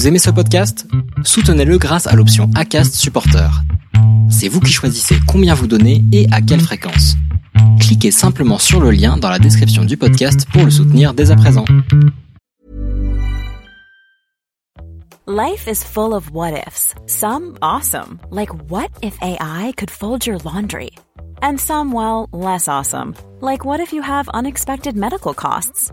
Vous aimez ce podcast? Soutenez-le grâce à l'option ACAST Supporter. C'est vous qui choisissez combien vous donnez et à quelle fréquence. Cliquez simplement sur le lien dans la description du podcast pour le soutenir dès à présent. Life is full of what ifs. Some awesome, like what if AI could fold your laundry? And some, well, less awesome, like what if you have unexpected medical costs?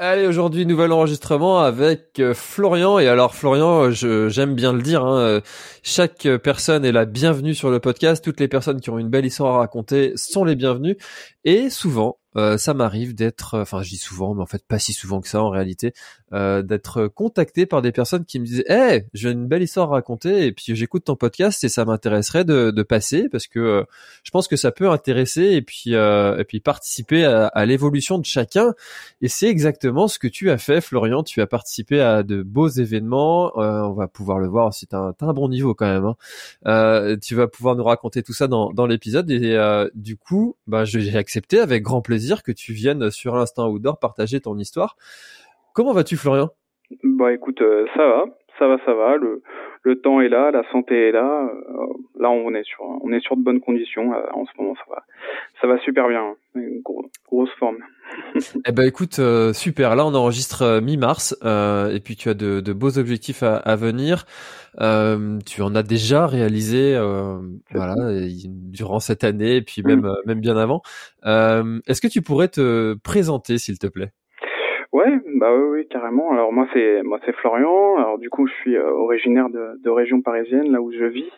Allez, aujourd'hui, nouvel enregistrement avec euh, Florian. Et alors, Florian, je- j'aime bien le dire, hein, euh, chaque personne est la bienvenue sur le podcast. Toutes les personnes qui ont une belle histoire à raconter sont les bienvenues. Et souvent, euh, ça m'arrive d'être, euh, enfin, je dis souvent, mais en fait pas si souvent que ça en réalité, euh, d'être contacté par des personnes qui me disent, hey, j'ai une belle histoire à raconter et puis j'écoute ton podcast et ça m'intéresserait de, de passer parce que euh, je pense que ça peut intéresser et puis euh, et puis participer à, à l'évolution de chacun. Et c'est exactement ce que tu as fait, Florian. Tu as participé à de beaux événements. Euh, on va pouvoir le voir aussi. T'as un, t'as un bon niveau quand même. hein. Tu vas pouvoir nous raconter tout ça dans, dans l'épisode. Et du coup, bah, j'ai accepté avec grand plaisir que tu viennes sur Instant Outdoor partager ton histoire. Comment vas-tu, Florian? Bah écoute, euh, ça va, ça va, ça va. Le, le temps est là, la santé est là. Euh, là, on est sur, on est sur de bonnes conditions. en ce moment, ça va, ça va super bien. Une gro- grosse forme. Eh ben écoute, euh, super. Là, on enregistre mi-mars, euh, et puis tu as de, de beaux objectifs à, à venir. Euh, tu en as déjà réalisé, euh, voilà, durant cette année, et puis même euh, même bien avant. Euh, Est-ce que tu pourrais te présenter, s'il te plaît? Ouais, bah oui, oui, carrément. Alors moi, c'est, moi, c'est Florian. Alors du coup, je suis euh, originaire de, de région parisienne, là où je vis,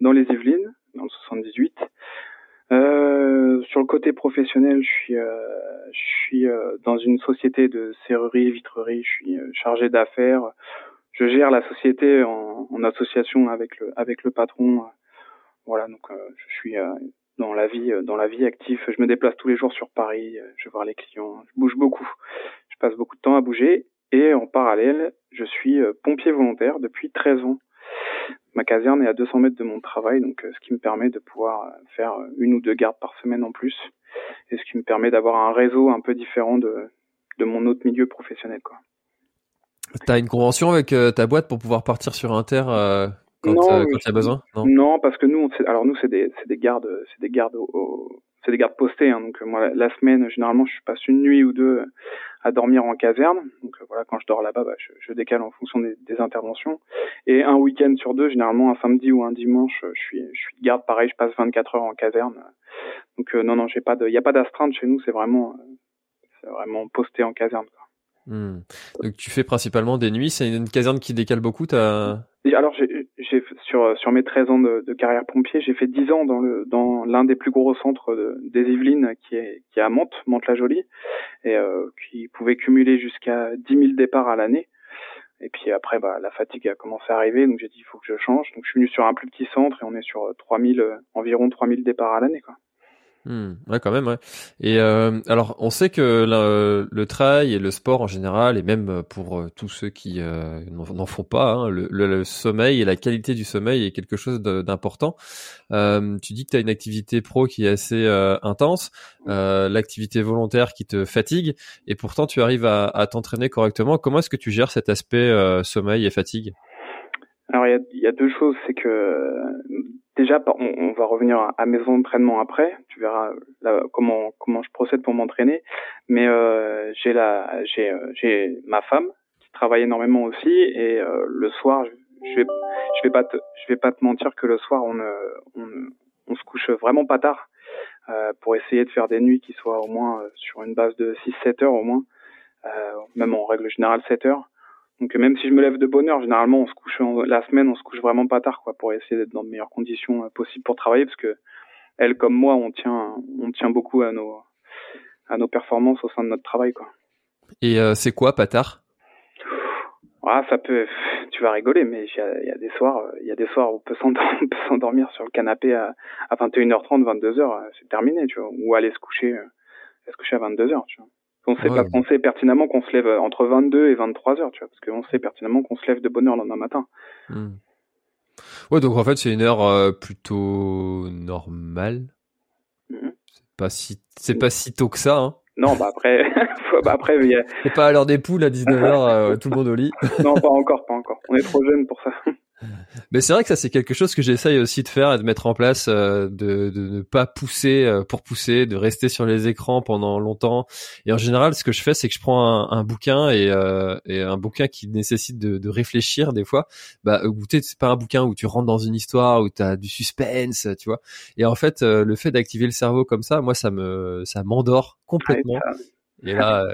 dans les Yvelines, dans le 78. Euh, sur le côté professionnel, je suis, euh, je suis euh, dans une société de serrurerie, vitrerie. Je suis euh, chargé d'affaires. Je gère la société en, en association avec le, avec le patron. Voilà, donc euh, je suis dans la vie, dans la vie active. Je me déplace tous les jours sur Paris. Je vais voir les clients. Je bouge beaucoup. Je passe beaucoup de temps à bouger. Et en parallèle, je suis euh, pompier volontaire depuis 13 ans. Ma caserne est à 200 mètres de mon travail, donc euh, ce qui me permet de pouvoir euh, faire une ou deux gardes par semaine en plus, et ce qui me permet d'avoir un réseau un peu différent de, de mon autre milieu professionnel. Quoi. T'as une convention avec euh, ta boîte pour pouvoir partir sur Inter euh, quand Non, euh, oui. quand il y a besoin? Non. Non, parce que nous, on- alors nous, c'est des, c'est des gardes, c'est des gardes, au- au- c'est des gardes postés. hein. donc euh, moi, la, semaine, généralement, je passe une nuit ou deux à dormir en caserne. Donc euh, voilà, quand je dors là-bas, bah, je, je décale en fonction des, des interventions. Et un week-end sur deux, généralement un samedi ou un dimanche, je suis, je suis de garde. Pareil, je passe 24 heures en caserne. Donc euh, non, non, j'ai pas de, il y a pas d'astreinte chez nous. C'est vraiment, euh, c'est vraiment posté en caserne. quoi. Hmm. Donc tu fais principalement des nuits. C'est une caserne qui décale beaucoup. Et alors, j'ai, sur sur mes 13 ans de, carrière pompier, j'ai fait 10 ans dans le dans l'un des plus gros centres de- des Yvelines, qui est qui est à Mantes, Mantes-la-Jolie, et euh, qui pouvait cumuler jusqu'à 10 000 départs à l'année. Et puis après, bah, la fatigue a commencé à arriver, donc j'ai dit il faut que je change. Donc je suis venu sur un plus petit centre et on est sur euh, 3000 euh, environ 3000 départs à l'année, quoi. Hmm, ouais, quand même, ouais. Et euh, alors, on sait que le, le trail et le sport en général, et même pour euh, tous ceux qui euh, n'en font pas, hein, le, le- sommeil et la qualité du sommeil est quelque chose d'important. Euh, tu dis que tu as une activité pro qui est assez euh, intense, l'activité volontaire qui te fatigue, et pourtant tu arrives à, à t'entraîner correctement. Comment est-ce que tu gères cet aspect sommeil et fatigue? Alors il y a, y a deux choses, c'est que déjà on, va revenir à, à mes entraînements après, tu verras comment je procède pour m'entraîner, mais euh, euh, j'ai ma femme qui travaille énormément aussi. Et euh, le soir je, je vais pas te mentir que le soir on se couche vraiment pas tard pour essayer de faire des nuits qui soient au moins sur une base de 6-7 heures au moins, même en règle générale 7 heures. Donc même si je me lève de bonne heure, généralement on se couche en- la semaine, on se couche vraiment pas tard quoi pour essayer d'être dans de meilleures conditions euh, possibles pour travailler parce que elle comme moi on tient on tient beaucoup à nos à nos performances au sein de notre travail quoi. Et euh, c'est quoi, Patard Ah, ça peut, tu vas rigoler, mais il y a, il y a des soirs, euh, il y a des soirs où on peut s'endormir, sur le canapé à, à 21h30, 22h, euh, c'est terminé, tu vois, ou aller se coucher, se coucher à 22 heures, tu vois. On sait, pas, on sait pertinemment qu'on se lève entre 22 et 23 heures, tu vois, parce qu'on sait pertinemment qu'on se lève de bonne heure le lendemain matin. Hmm. Ouais, donc en fait, c'est une heure euh, plutôt normale. Mhm. C'est pas si, c'est pas si tôt que ça, hein. Non, bah après, bah après, a... c'est pas à l'heure des poules à 19h, euh, tout le monde au lit. non, pas encore, pas encore. On est trop jeune pour ça. Mais c'est vrai que ça c'est quelque chose que j'essaye aussi de faire et de mettre en place, euh, de, de ne pas pousser euh, pour pousser, de rester sur les écrans pendant longtemps. Et en général, ce que je fais, c'est que je prends un, bouquin et, euh, et, un bouquin qui nécessite de, de réfléchir des fois. Bah, goûter, c'est pas un bouquin où tu rentres dans une histoire où tu as du suspense, tu vois. Et en fait, le fait d'activer le cerveau comme ça, moi, ça me, ça m'endort complètement. Et là,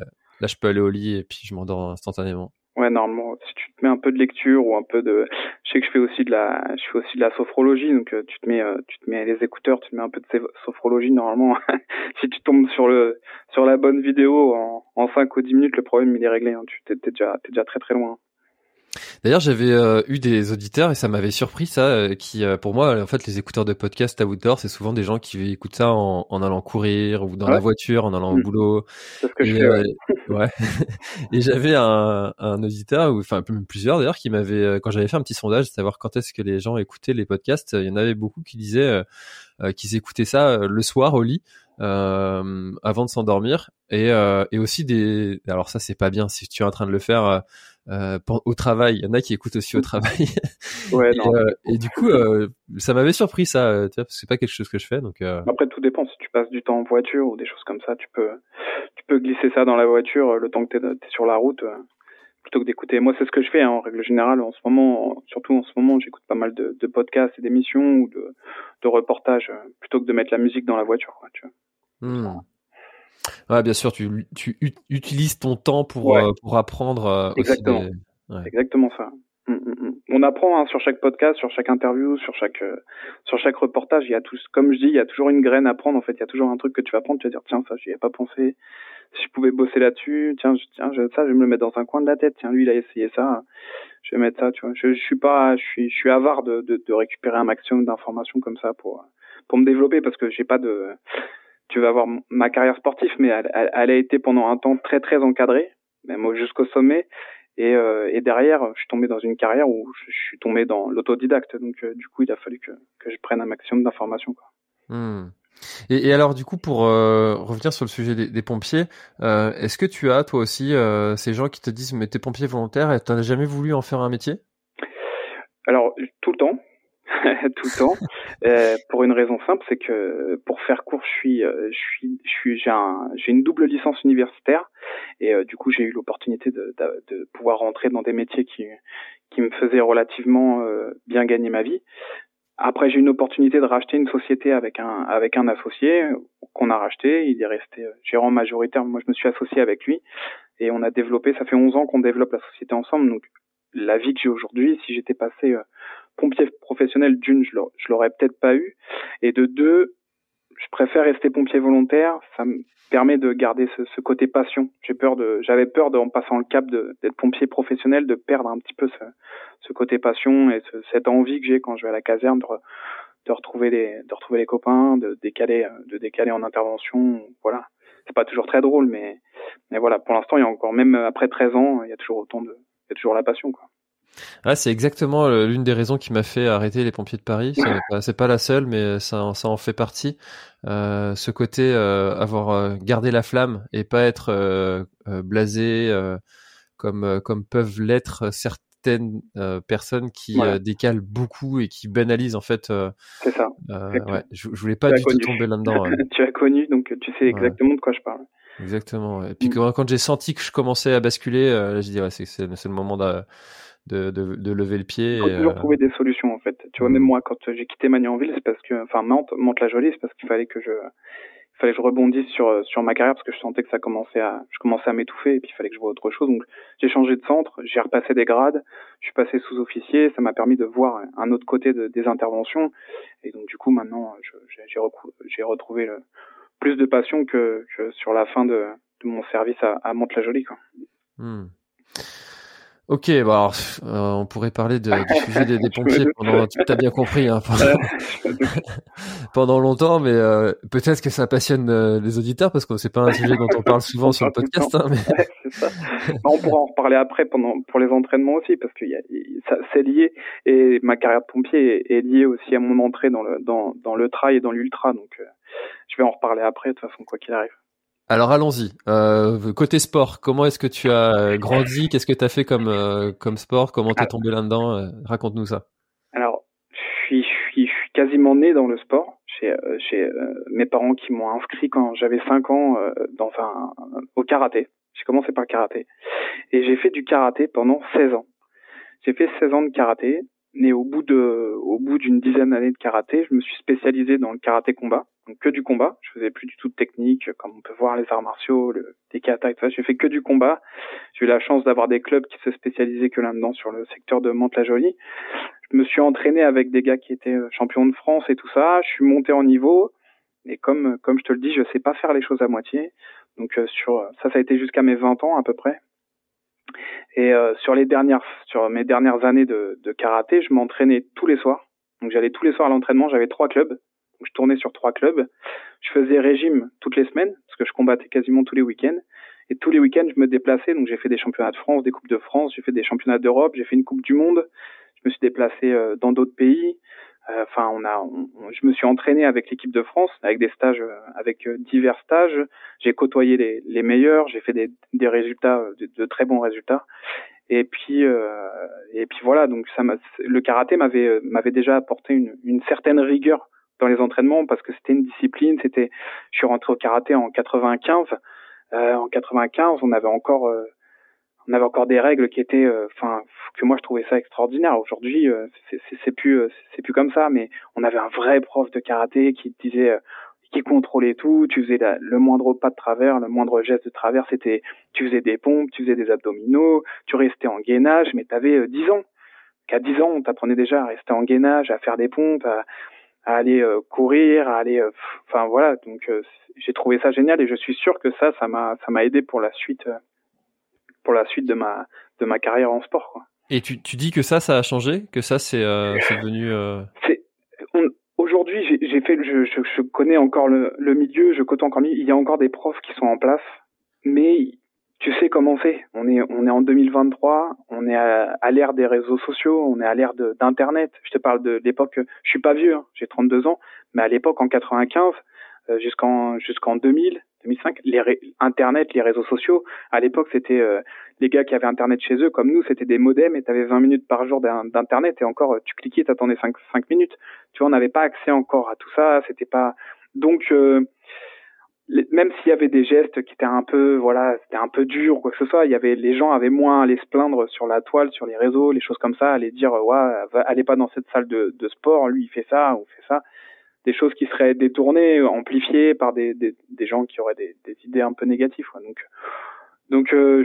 là, je peux aller au lit et puis je m'endors instantanément. Ouais, normalement, si tu te mets un peu de lecture ou un peu de, je sais que je fais aussi de la, je fais aussi de la sophrologie, donc euh, tu te mets, euh, tu te mets les écouteurs, tu te mets un peu de sophrologie. Normalement, si tu tombes sur le, sur la bonne vidéo en, en 5 ou 10 minutes, le problème il est réglé. Hein. Tu t'es déjà, t'es déjà très très loin. D'ailleurs, j'avais euh, eu des auditeurs et ça m'avait surpris ça, euh, qui euh, pour moi, en fait, les écouteurs de podcast à outdoor, c'est souvent des gens qui écoutent ça en, en allant courir ou dans la voiture, en allant au mmh. boulot. C'est ce que je fais. Ouais. et j'avais un, un auditeur, ou enfin plusieurs d'ailleurs, qui m'avait, quand j'avais fait un petit sondage, savoir quand est-ce que les gens écoutaient les podcasts, il y en avait beaucoup qui disaient qu'ils écoutaient ça le soir au lit. Avant de s'endormir et, et aussi des alors ça c'est pas bien si tu es en train de le faire euh, au travail. Il y en a qui écoutent aussi au travail. ouais, et, non. Euh, et, du coup, euh, ça m'avait surpris ça, euh, tu vois, parce que c'est pas quelque chose que je fais. Donc après, tout dépend. Si tu passes du temps en voiture ou des choses comme ça, tu peux, tu peux glisser ça dans la voiture le temps que t'es es sur la route, plutôt que d'écouter. Moi, c'est ce que je fais hein, en règle générale. En ce moment, surtout en ce moment, j'écoute pas mal de, de podcasts et d'émissions ou de, de reportages, plutôt que de mettre la musique dans la voiture, quoi, tu vois. Ouais, bien sûr, tu, tu utilises ton temps pour, euh, pour apprendre. Euh, Exactement. Exactement ça. Mm, mm, mm. On apprend hein, sur chaque podcast, sur chaque interview, sur chaque euh, sur chaque reportage. Il y a tous, comme je dis, il y a toujours une graine à prendre. En fait, il y a toujours un truc que tu vas prendre. Tu vas dire tiens ça, j'y ai pas pensé. Si je pouvais bosser là-dessus, tiens, je, tiens, je, ça, je vais me le mettre dans un coin de la tête. Tiens, lui, il a essayé ça. Je vais mettre ça. Tu vois, je, je suis pas, je suis, je suis avare de, de, de récupérer un maximum d'informations comme ça pour pour me développer parce que j'ai pas de tu vas voir ma carrière sportive, mais elle, elle, a été pendant un temps très très encadrée, même jusqu'au sommet. Et, euh, et, derrière, je suis tombé dans une carrière où je, suis tombé dans l'autodidacte. Donc, euh, du coup, il a fallu que, que je prenne un maximum d'informations. Hmm. Et, et, alors, du coup, pour euh, revenir sur le sujet des, des pompiers, est-ce que tu as toi aussi ces gens qui te disent mais t'es pompier volontaire et t'as jamais voulu en faire un métier? Alors, tout le temps. tout le temps. Euh, pour une raison simple c'est que pour faire court je suis euh, je suis je suis j'ai un une double licence universitaire et euh, du coup j'ai eu l'opportunité de, de, de, pouvoir rentrer dans des métiers qui qui me faisaient relativement euh, bien gagner ma vie. Après j'ai eu une opportunité de racheter une société avec un avec un associé qu'on a racheté. Il est resté gérant majoritaire. Moi je me suis associé avec lui et on a développé ça fait 11 ans qu'on développe la société ensemble. Donc la vie que j'ai aujourd'hui si j'étais passé pompier professionnel, d'une, je l'aurais peut-être pas eu. Et de deux, je préfère rester pompier volontaire. Ça me permet de garder ce, ce côté passion. J'ai peur de, j'avais peur de, en passant le cap d'être pompier professionnel, de perdre un petit peu ce, ce côté passion et ce, cette envie que j'ai quand je vais à la caserne de, de retrouver les, de retrouver les copains, de décaler, de décaler en intervention. Voilà. C'est pas toujours très drôle, mais, mais voilà. Pour l'instant, il y a encore, même après 13 ans, il y a toujours autant de, il y a toujours la passion, quoi. Ah, c'est exactement euh, l'une des raisons qui m'a fait arrêter les pompiers de Paris. C'est pas, la seule, mais ça, ça en fait partie. Euh, ce côté euh, avoir euh, gardé la flamme et pas être euh, blasé comme comme peuvent l'être certaines personnes qui décalent beaucoup et qui banalisent en fait. c'est ça. ouais, je, je, voulais pas du tout tomber là-dedans. tu as connu, donc tu sais exactement de quoi je parle. Exactement. Et puis mm. quand, j'ai senti que je commençais à basculer, là, je dis ouais, c'est le moment de de, de, de lever le pied. Il faut toujours euh, trouver des solutions en fait. Tu vois, même moi, quand j'ai quitté Magnanville, c'est parce que, enfin Mantes, la jolie c'est parce qu'il fallait que je, il fallait que je rebondisse sur sur ma carrière parce que je sentais que ça commençait à, je commençais à m'étouffer et puis il fallait que je vois autre chose. Donc j'ai changé de centre, j'ai repassé des grades, je suis passé sous-officier, ça m'a permis de voir un autre côté de, des interventions et donc du coup maintenant j'ai j'ai retrouvé le, plus de passion que, que sur la fin de, de mon service à, à Mantes-la-Jolie quoi. Hmm. Ok, bon alors, euh, on pourrait parler de, du sujet des, des pompiers pendant, tu as bien compris, hein, pendant, pendant, longtemps, mais euh, peut-être que ça passionne euh, les auditeurs parce que c'est pas un sujet dont on parle souvent sur le podcast. Hein, mais... ça. Bah, on pourra en reparler après pendant pour les entraînements aussi parce que c'est lié et ma carrière de pompier est, est, liée aussi à mon entrée dans le dans, dans le trail et dans l'ultra, donc je vais en reparler après de toute façon quoi qu'il arrive. Alors allons-y. Euh, côté sport, comment est-ce que tu as grandi? Qu'est-ce que tu as fait comme euh, comme sport? Comment t'es tombé là-dedans? Euh, Raconte-nous ça. Alors, je suis, je suis, je suis quasiment né dans le sport. Chez, chez mes parents qui m'ont inscrit quand j'avais 5 ans dans un au karaté. J'ai commencé par le karaté et j'ai fait du karaté pendant 16 ans. J'ai fait 16 ans de karaté, mais au bout de au bout d'une dizaine d'années de karaté, je me suis spécialisé dans le karaté combat donc que du combat. Je faisais plus du tout de technique, comme on peut voir les arts martiaux, le kata, etc. J'ai fait que du combat. J'ai eu la chance d'avoir des clubs qui se spécialisaient que là-dedans sur le secteur de Mantes-la-Jolie. Je me suis entraîné avec des gars qui étaient euh, champions de France et tout ça. Je suis monté en niveau. Et comme comme je te le dis, je sais pas faire les choses à moitié. Donc euh, sur ça, ça a été jusqu'à mes 20 ans à peu près. Et euh, sur les dernières, sur mes dernières années de, de karaté, je m'entraînais tous les soirs. Donc j'allais tous les soirs à l'entraînement. J'avais trois clubs je tournais sur trois clubs. Je faisais régime toutes les semaines parce que je combattais quasiment tous les week-ends. Et tous les week-ends, je me déplaçais. Donc j'ai fait des championnats de France, des coupes de France, j'ai fait des championnats d'Europe, j'ai fait une coupe du monde. Je me suis déplacé euh, dans d'autres pays. Euh, enfin, on a, je me suis entraîné avec l'équipe de France, avec des stages, euh, avec divers stages. J'ai côtoyé les, meilleurs. J'ai fait des, résultats, de, très bons résultats. Et puis, et puis voilà. Donc ça, le karaté m'avait m'avait déjà apporté une certaine rigueur dans les entraînements parce que c'était une discipline. C'était, je suis rentré au karaté en 95. Euh, en 95, on avait encore, euh, on avait encore des règles qui étaient, euh, enfin, que moi je trouvais ça extraordinaire. Aujourd'hui, euh, c'est plus, c'est plus comme ça. Mais on avait un vrai prof de karaté qui disait qui contrôlait tout, tu faisais le moindre pas de travers, le moindre geste de travers, c'était, tu faisais des pompes, tu faisais des abdominaux, tu restais en gainage, mais tu avais 10 ans. Qu'à 10 ans, on t'apprenait déjà à rester en gainage, à faire des pompes, à, à aller euh, courir, à aller, euh, enfin voilà. Donc euh, j'ai trouvé ça génial et je suis sûr que ça, ça m'a, ça m'a aidé pour la suite, pour la suite de ma, de ma carrière en sport. Quoi. Et tu, tu dis que ça, ça a changé, que ça, c'est, c'est devenu. C'est, aujourd'hui, j'ai, j'ai fait, je, je, je, connais encore le, le milieu, je côtoie encore. Il y a encore des profs qui sont en place, mais tu sais comment c'est. On est, on est en 2023, on est à, l'ère des réseaux sociaux, on est à l'ère d'Internet. Je te parle de l'époque, je suis pas vieux, hein, j'ai 32 ans, mais à l'époque, en 95, euh, jusqu'en jusqu'en 2000, 2005, les Internet, les réseaux sociaux, à l'époque, c'était euh, les gars qui avaient Internet chez eux, comme nous, c'était des modems et tu avais 20 minutes par jour d'Internet et encore, tu cliquais, t'attendais 5, 5 minutes. Tu vois, on n'avait pas accès encore à tout ça, c'était pas... Donc... Euh, même s'il y avait des gestes qui étaient un peu voilà c'était un peu dur ou quoi que ce soit il y avait les gens avaient moins à aller se plaindre sur la toile sur les réseaux les choses comme ça aller dire ouais allez pas dans cette salle de, sport lui il fait ça ou fait ça. Des choses qui seraient détournées amplifiées par des, des, gens qui auraient des, des, idées un peu négatives quoi. donc donc euh,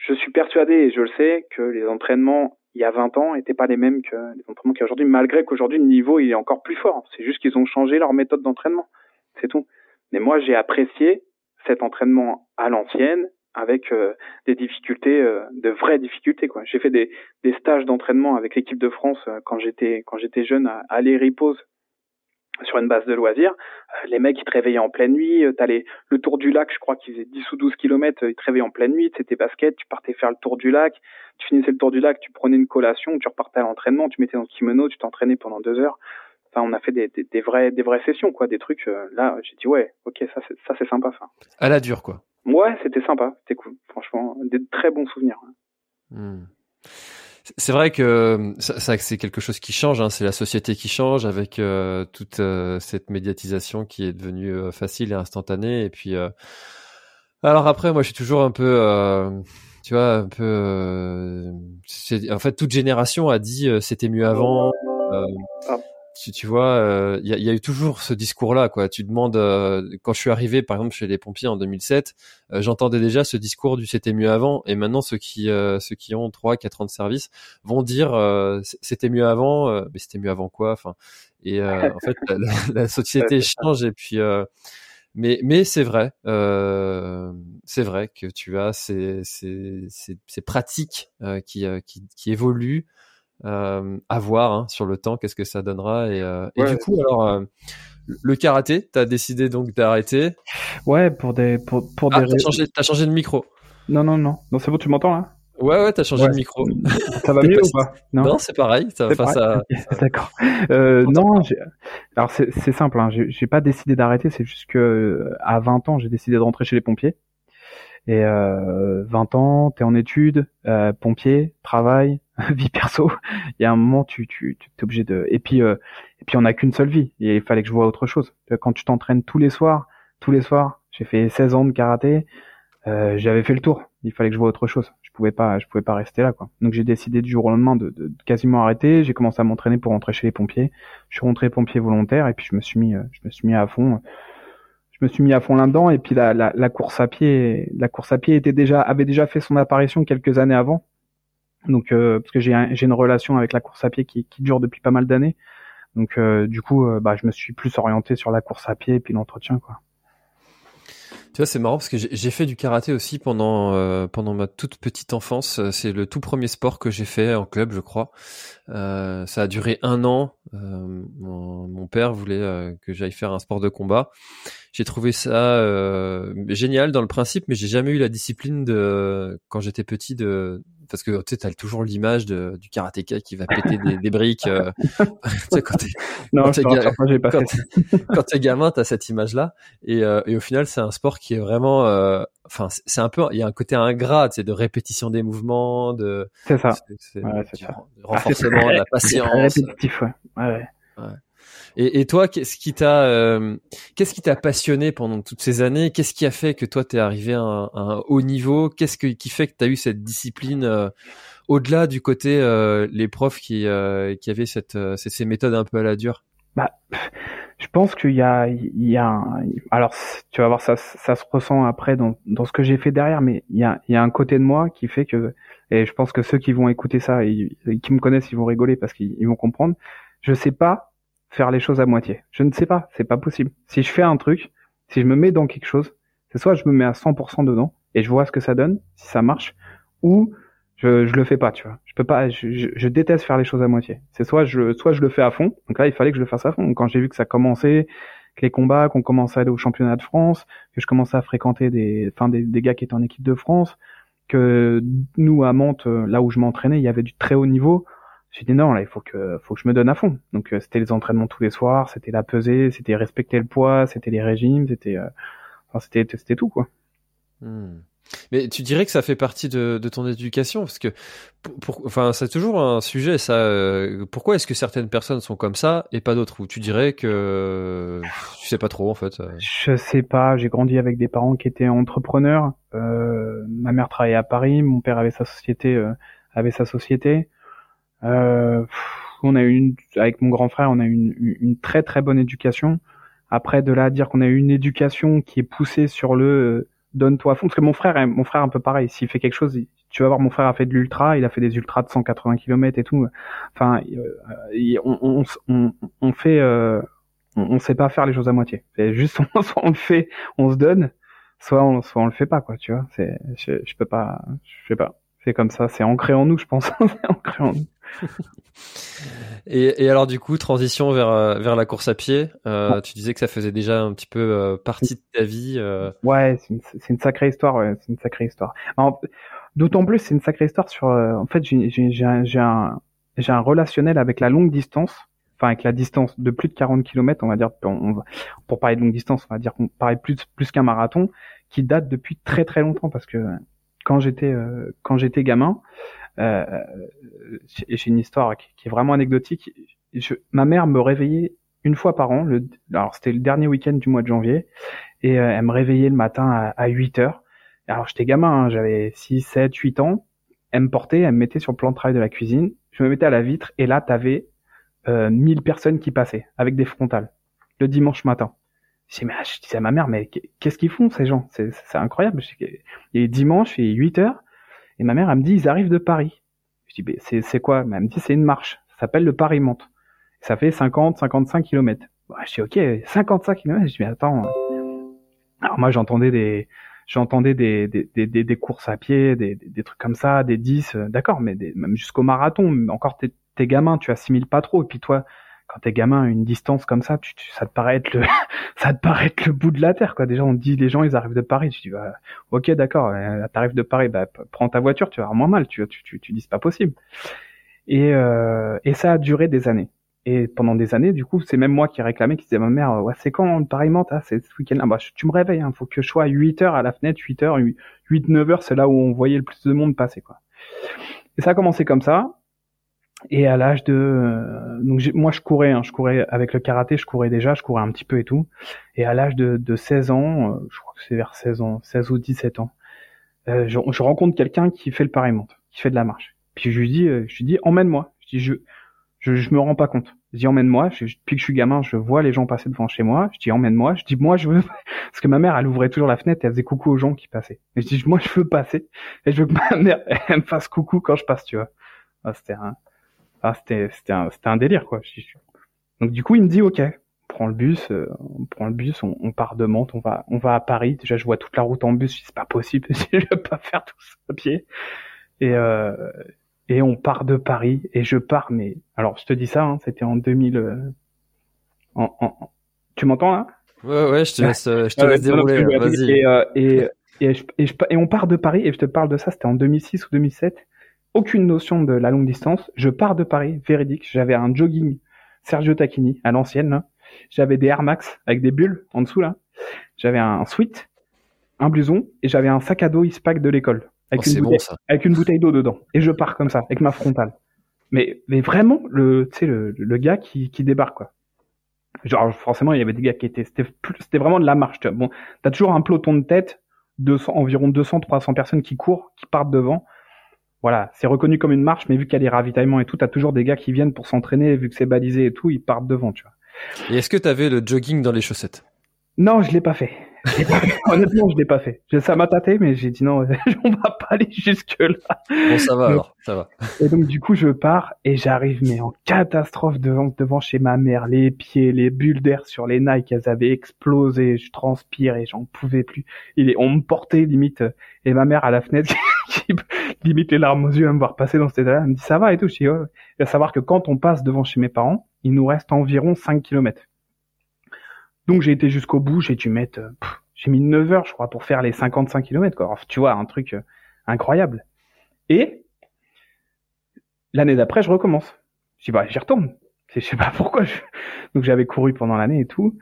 je, suis persuadé et je le sais que les entraînements il y a 20 ans étaient pas les mêmes que les entraînements qu'il y a aujourd'hui malgré qu'aujourd'hui le niveau il est encore plus fort. C'est juste qu'ils ont changé leur méthode d'entraînement. C'est tout mais moi, j'ai apprécié cet entraînement à l'ancienne avec euh, des difficultés, euh, de vraies difficultés. Quoi. J'ai fait des, des stages d'entraînement avec l'équipe de France euh, quand j'étais quand j'étais jeune à, à sur une base de loisirs. les mecs, ils te réveillaient en pleine nuit. Tu les, le tour du lac, je crois qu'ils faisaient 10 ou 12 kilomètres. Ils te réveillaient en pleine nuit. C'était basket. Tu partais faire le tour du lac. Tu finissais le tour du lac. Tu prenais une collation. Tu repartais à l'entraînement. Tu mettais dans le kimono. Tu t'entraînais pendant deux heures. Enfin, on a fait des, des, des, vraies, des vraies sessions, quoi, des trucs. Euh, là, j'ai dit ouais, ok, ça, c'est, ça, c'est sympa, ça. À la dure, quoi. Ouais, c'était sympa, c'était cool. Franchement, des très bons souvenirs. Hmm. C'est vrai que ça, ça c'est quelque chose qui change. Hein. C'est la société qui change avec euh, toute euh, cette médiatisation qui est devenue euh, facile et instantanée. Et puis, alors après, moi, je suis toujours un peu, tu vois, un peu. en fait, toute génération a dit c'était mieux avant. Ah tu, tu vois, il euh, y, a, eu toujours ce discours-là, quoi. Tu demandes, euh, quand je suis arrivé, par exemple, chez les pompiers en 2007, euh, j'entendais déjà ce discours du c'était mieux avant, et maintenant ceux qui ceux qui ont trois, quatre ans de service vont dire c'était mieux avant, mais c'était mieux avant quoi, enfin. Et en fait, la, société change, et puis. mais mais c'est vrai. c'est vrai que tu as ces, ces, ces, ces pratiques qui, qui, qui évoluent. À voir hein, sur le temps, qu'est-ce que ça donnera. Et, et du coup, alors, le karaté, t'as décidé donc d'arrêter. Ouais, pour des pour, pour ah, des. T'as changé, as changé de micro. Non, non, non. Non, c'est bon, tu m'entends là? Ouais, ouais, t'as changé de micro. Ça va mieux ou pas? Non, c'est pareil. Ça Ça... D'accord. Euh, non, alors c'est simple. Hein. J'ai pas décidé d'arrêter. C'est juste que euh, à 20 ans, j'ai décidé de rentrer chez les pompiers. Et euh, 20 ans, t'es en études, euh, pompier, travail, vie perso. Il y a un moment, tu tu es obligé de. Et puis euh, et puis on n'a qu'une seule vie. Il fallait que je vois autre chose. Quand tu t'entraînes tous les soirs, tous les soirs, j'ai fait 16 ans de karaté. Euh, j'avais fait le tour. Il fallait que je vois autre chose. Je pouvais pas, je pouvais pas rester là, quoi. Donc j'ai décidé du jour au lendemain de, de, quasiment arrêter. J'ai commencé à m'entraîner pour rentrer chez les pompiers. Je suis rentré pompier volontaire et puis je me suis mis, euh, je me suis mis à fond. Je me suis mis à fond là-dedans et puis la, course à pied, la course à pied était déjà, avait déjà fait son apparition quelques années avant. Donc euh, parce que j'ai une relation avec la course à pied qui, dure depuis pas mal d'années. Donc euh, du coup, bah je me suis plus orienté sur la course à pied et puis l'entretien, quoi. Tu vois, c'est marrant parce que j'ai fait du karaté aussi pendant euh, pendant ma toute petite enfance. C'est le tout premier sport que j'ai fait en club, je crois. Euh, ça a duré un an. Euh, mon, père voulait euh, que j'aille faire un sport de combat. J'ai trouvé ça euh, génial dans le principe, mais j'ai jamais eu la discipline de quand j'étais petit de parce que tu sais, as toujours l'image du karatéka qui va péter des, des briques. Euh, quand t'es non, quand t'es gamin, t'as cette image-là, et, euh, et, au final, c'est un sport qui est vraiment, euh, enfin, c'est un peu, il y a un côté ingrat, c'est de répétition des mouvements, de, c'est ça, c'est, ouais, ça. renforcement de la patience. Répétitif, ouais. ouais. ouais. Et, et, toi, qu'est-ce qui t'a, euh, qu'est-ce qui t'a passionné pendant toutes ces années? Qu'est-ce qui a fait que toi t'es arrivé à un, à un, haut niveau? Qu'est-ce qui fait que t'as eu cette discipline euh, au-delà du côté euh, les profs qui euh, qui avaient cette ces méthodes un peu à la dure? Bah, je pense qu'il y a il y a un, alors tu vas voir ça ça se ressent après dans dans ce que j'ai fait derrière, mais il y a il y a un côté de moi qui fait que et je pense que ceux qui vont écouter ça et, et qui me connaissent ils vont rigoler parce qu'ils vont comprendre. Je sais pas faire les choses à moitié. Je ne sais pas, c'est pas possible. Si je fais un truc, si je me mets dans quelque chose, c'est soit je me mets à 100% dedans et je vois ce que ça donne, si ça marche, ou je, je le fais pas, tu vois. Je peux pas, je, je, déteste faire les choses à moitié. C'est soit je, soit je le fais à fond. Donc là, il fallait que je le fasse à fond. quand j'ai vu que ça commençait, que les combats, qu'on commençait à aller au championnat de France, que je commençais à fréquenter des, enfin des, des gars qui étaient en équipe de France, que nous à Mantes, là où je m'entraînais, il y avait du très haut niveau. J'ai dit non, là, il faut que, faut que je me donne à fond. Donc, euh, c'était les entraînements tous les soirs, c'était la pesée, c'était respecter le poids, c'était les régimes, c'était, euh, enfin, c'était, c'était tout, quoi. Hmm. Mais tu dirais que ça fait partie de, de ton éducation parce que, pour, enfin, c'est toujours un sujet. Ça, euh, pourquoi est-ce que certaines personnes sont comme ça et pas d'autres? Ou tu dirais que tu sais pas trop en fait Je sais pas. J'ai grandi avec des parents qui étaient entrepreneurs. Euh, ma mère travaillait à Paris, mon père avait sa société, avait sa société. Euh, on a eu une, avec mon grand frère, on a eu une, une, très très bonne éducation. Après, de là à dire qu'on a eu une éducation qui est poussée sur le euh, donne-toi à fond, parce que mon frère, mon frère un peu pareil. S'il fait quelque chose, tu vas voir, mon frère a fait de l'ultra, il a fait des ultras de 180 km et tout. Enfin, euh, on, on, on, fait, euh, on, sait pas faire les choses à moitié. C'est juste, soit on le fait, on se donne, soit on, soit on le fait pas, quoi. Tu vois, c'est, je, je peux pas, je sais pas. C'est comme ça, c'est ancré en nous, je pense. c'est ancré en nous. et, et, alors du coup, transition vers euh, vers la course à pied. Euh, Tu disais que ça faisait déjà un petit peu euh, partie de ta vie. Euh... Ouais, c'est une, une, sacrée histoire. Ouais, c'est une sacrée histoire. D'autant plus, c'est une sacrée histoire sur. En fait, j'ai un un relationnel avec la longue distance. Enfin, avec la distance de plus de 40 km, on va dire. On, pour parler de longue distance, on va dire qu'on parle plus plus qu'un marathon, qui date depuis très très longtemps parce que quand j'étais quand j'étais gamin. Euh, j'ai une histoire qui, est vraiment anecdotique. Je, ma mère me réveillait une fois par an. Alors c'était le dernier week-end du mois de janvier, et euh, elle me réveillait le matin à, à 8 heures. Alors j'étais gamin, hein, j'avais 6, 7, 8 ans. Elle me portait, elle me mettait sur le plan de travail de la cuisine. Je me mettais à la vitre et là t'avais euh, 1000 personnes qui passaient avec des frontales le dimanche matin. Je, mais, je disais à ma mère, mais qu'est-ce qu'ils font ces gens? C'est incroyable. Il est dimanche, il est 8 heures, et ma mère elle me dit, ils arrivent de Paris. Je dis, c'est quoi? Elle me dit, c'est une marche. Ça s'appelle le Paris-Monte. Ça fait 50, 55 km. je dis, ok, 55 km. Je dis, mais attends. Alors moi, j'entendais des, j'entendais des, des, des, courses à pied, des, des, trucs comme ça, des 10, euh, d'accord, mais même jusqu'au marathon, encore t'es, t'es gamin, tu assimiles pas trop. Et puis toi, quand t'es gamin, une distance comme ça, tu, ça te paraît être le, ça te paraît être le bout de la terre, quoi. Déjà, on dit, les gens, ils arrivent de Paris. Tu dis, bah, ok, d'accord, euh, t'arrives de Paris, bah, prends ta voiture, tu vas moins mal. Tu, tu, tu, dis, c'est pas possible. Et, euh, et ça a duré des années. Et pendant des années, du coup, c'est même moi qui réclamais, qui disait à ma mère, ouais, c'est quand le pareillement, ah, c'est ce week-end bah, tu me réveilles, hein, faut que je sois à 8 heures à la fenêtre, 8 heures, 8, 9 heures, c'est là où on voyait le plus de monde passer, quoi. Et ça a commencé comme ça. Et à l'âge de, euh, donc moi je courais, hein, je courais avec le karaté, je courais déjà, je courais un petit peu et tout. Et à l'âge de, de 16 ans, euh, je crois que c'est vers 16 ans, 16 ou 17 ans, euh, je, je, rencontre quelqu'un qui fait le pareil qui fait de la marche. Puis je lui dis, je lui dis emmène-moi. Je dis je, je, je me rends pas compte. Je dis emmène-moi. Depuis que je suis gamin, je vois les gens passer devant chez moi. Je dis emmène-moi. Je dis moi je veux parce que ma mère elle ouvrait toujours la fenêtre et elle faisait coucou aux gens qui passaient. Et je dis moi je veux passer et je veux que ma mère elle me fasse coucou quand je passe, tu vois. Ah, c'était un ah, c'était c'était un, un délire quoi. Donc du coup il me dit ok, on prend le bus, euh, on prend le bus, on, on, part de Mantes, on va on va à Paris. Déjà je vois toute la route en bus, je dis c'est pas possible, je vais pas faire tout ça à pied. Et euh, et on part de Paris et je pars mais alors je te dis ça, hein, c'était en 2000. Euh, en, en, tu m'entends là Ouais ouais, je te laisse je te laisse dérouler. Vas-y. Et, euh, et, et, et, et, on part de Paris et je te parle de ça, c'était en 2006 ou 2007 aucune notion de la longue distance. Je pars de Paris, véridique. J'avais un jogging Sergio Tacchini à l'ancienne. J'avais des Air Max avec des bulles en dessous là. J'avais un sweat, un blouson et j'avais un sac à dos Ispac de l'école avec, oh, une bouteille, avec une bouteille d'eau dedans. Et je pars comme ça avec ma frontale. Mais mais vraiment le tu sais le, le gars qui qui débarque quoi. Genre forcément il y avait des gars qui étaient c'était c'était vraiment de la marche. Tu vois. Bon, t'as toujours un peloton de tête, 200 environ 200 300 personnes qui courent, qui partent devant voilà, c'est reconnu comme une marche, mais vu qu'il y a des ravitaillements et tout, t'as toujours des gars qui viennent pour s'entraîner, vu que c'est balisé et tout, ils partent devant, tu vois. Et est-ce que t'avais le jogging dans les chaussettes? Non, je l'ai pas fait. Honnêtement, je l'ai pas fait. Ça m'a tâté, mais j'ai dit non, on va pas aller jusque là. Bon, ça va alors, ça va. Et donc du coup, je pars et j'arrive mais en catastrophe devant devant chez ma mère, les pieds, les bulles d'air sur les Nike, elles avaient explosé. Je transpire et j'en pouvais plus. Il on me portait limite et ma mère à la fenêtre qui limite les larmes aux yeux à me voir passer dans cet état-là. Elle me dit ça va et tout. Je dis ouais. Il savoir que quand on passe devant chez mes parents, il nous reste environ 5 kilomètres. Donc j'ai été jusqu'au bout, j'ai dû mettre, euh, j'ai mis 9 heures je crois pour faire les 55 km quoi. tu vois, un truc euh, incroyable. Et l'année d'après, je recommence. Je dis bah j'y retourne. Je sais pas pourquoi. Donc j'avais couru pendant l'année et tout.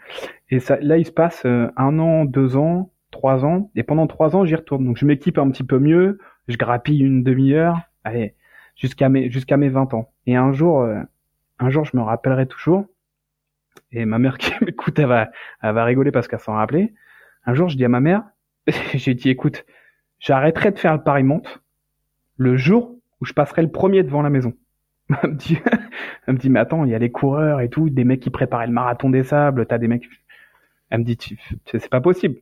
Et ça, là il se passe euh, un an, deux ans, trois ans. Et pendant trois ans j'y retourne. Donc je m'équipe un petit peu mieux. Je grappille une demi-heure. Allez, jusqu'à mes jusqu'à mes 20 ans. Et un jour, un jour je me rappellerai toujours et ma mère qui m'écoute, elle va, elle va rigoler parce qu'elle s'en rappelait. Un jour, je dis à ma mère, j'ai dit, écoute, j'arrêterai de faire le pari-monte le jour où je passerai le premier devant la maison. Elle me dit, elle me dit, mais attends, il y a les coureurs et tout, des mecs qui préparaient le marathon des sables, t'as des mecs. Elle me dit, c'est pas possible.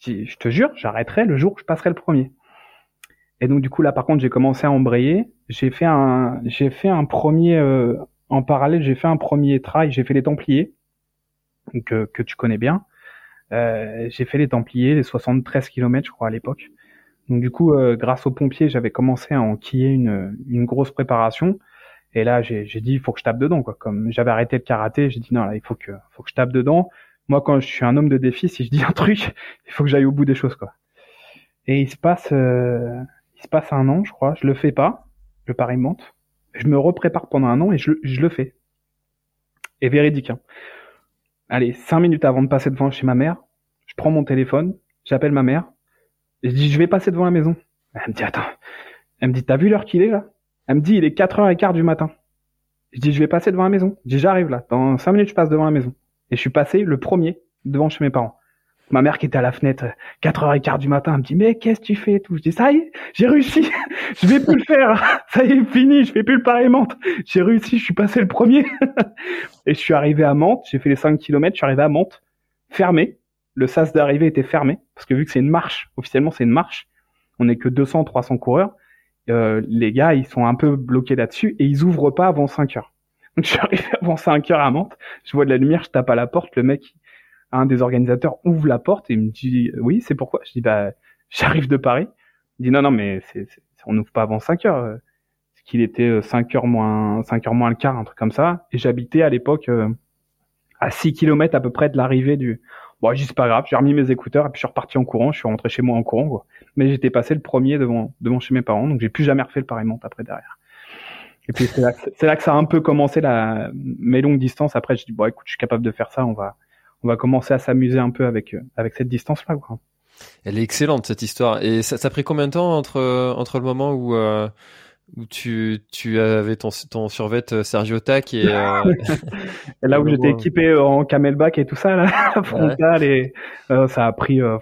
Je, je te jure, j'arrêterai le jour où je passerai le premier. Et donc du coup là, par contre, j'ai commencé à embrayer. J'ai fait un, j'ai fait un premier, euh, en parallèle, j'ai fait un premier trail. J'ai fait les Templiers que, que tu connais bien. Euh, j'ai fait les Templiers, les 73 km je crois à l'époque. Donc du coup, euh, grâce aux pompiers, j'avais commencé à enquiller une, une grosse préparation. Et là, j'ai dit, il faut que je tape dedans. Quoi. Comme j'avais arrêté le karaté, j'ai dit non, là, il faut que, faut que je tape dedans. Moi, quand je suis un homme de défi, si je dis un truc, il faut que j'aille au bout des choses. quoi. Et il se passe, euh, il se passe un an, je crois. Je le fais pas, le pari monte. Je me reprépare pendant un an et je, le fais. Et véridique. Hein allez, cinq minutes avant de passer devant chez ma mère, je prends mon téléphone, j'appelle ma mère, et je dis, je vais passer devant la maison. Elle me dit, attends. Elle me dit, t'as vu l'heure qu'il est, là? Elle me dit, il est 4h15 du matin. Je dis, je vais passer devant la maison. Je dis, j'arrive, là. Dans cinq minutes, je passe devant la maison. Et je suis passé le premier devant chez mes parents. Ma mère qui était à la fenêtre, 4h15 du matin, elle me dit, mais qu'est-ce que tu fais tout? Je dis, ça y est, j'ai réussi. je vais plus le faire. Ça y est, fini. Je fais plus le pareillement. J'ai réussi. Je suis passé le premier. et je suis arrivé à Mantes. J'ai fait les 5 km. Je suis arrivé à Mantes. Fermé. Le sas d'arrivée était fermé. Parce que vu que c'est une marche, officiellement, c'est une marche. On n'est que 200, 300 coureurs. Euh, les gars, ils sont un peu bloqués là-dessus et ils ouvrent pas avant 5 heures. Donc je suis arrivé avant 5 heures à Mantes. Je vois de la lumière, je tape à la porte. Le mec, un des organisateurs ouvre la porte et me dit oui, c'est pourquoi? Je dis bah J'arrive de Paris. Il dit non, non, mais c'est, on n'ouvre pas avant 5 heures. Ce qu'il était 5 heures moins, 5 heures moins le quart, un truc comme ça. Et j'habitais à l'époque à 6 km à peu près de l'arrivée du. Bon, je dis c'est pas grave, j'ai remis mes écouteurs et puis je suis reparti en courant, je suis rentré chez moi en courant, quoi. Mais j'étais passé le premier devant, devant chez mes parents, donc j'ai plus jamais refait le pareil monte après derrière. Et puis c'est là, c'est là que ça a un peu commencé la, mes longues distances. Après, je dis bon, écoute, je suis capable de faire ça, on va, on va commencer à s'amuser un peu avec, avec cette distance-là, quoi. Elle est excellente cette histoire. Et ça, ça a pris combien de temps entre, entre le moment où, euh, où tu, tu avais ton, ton survêt euh, Sergio Tac et, euh... et là où j'étais équipé en camelback et tout ça là frontal et euh, ça a pris euh,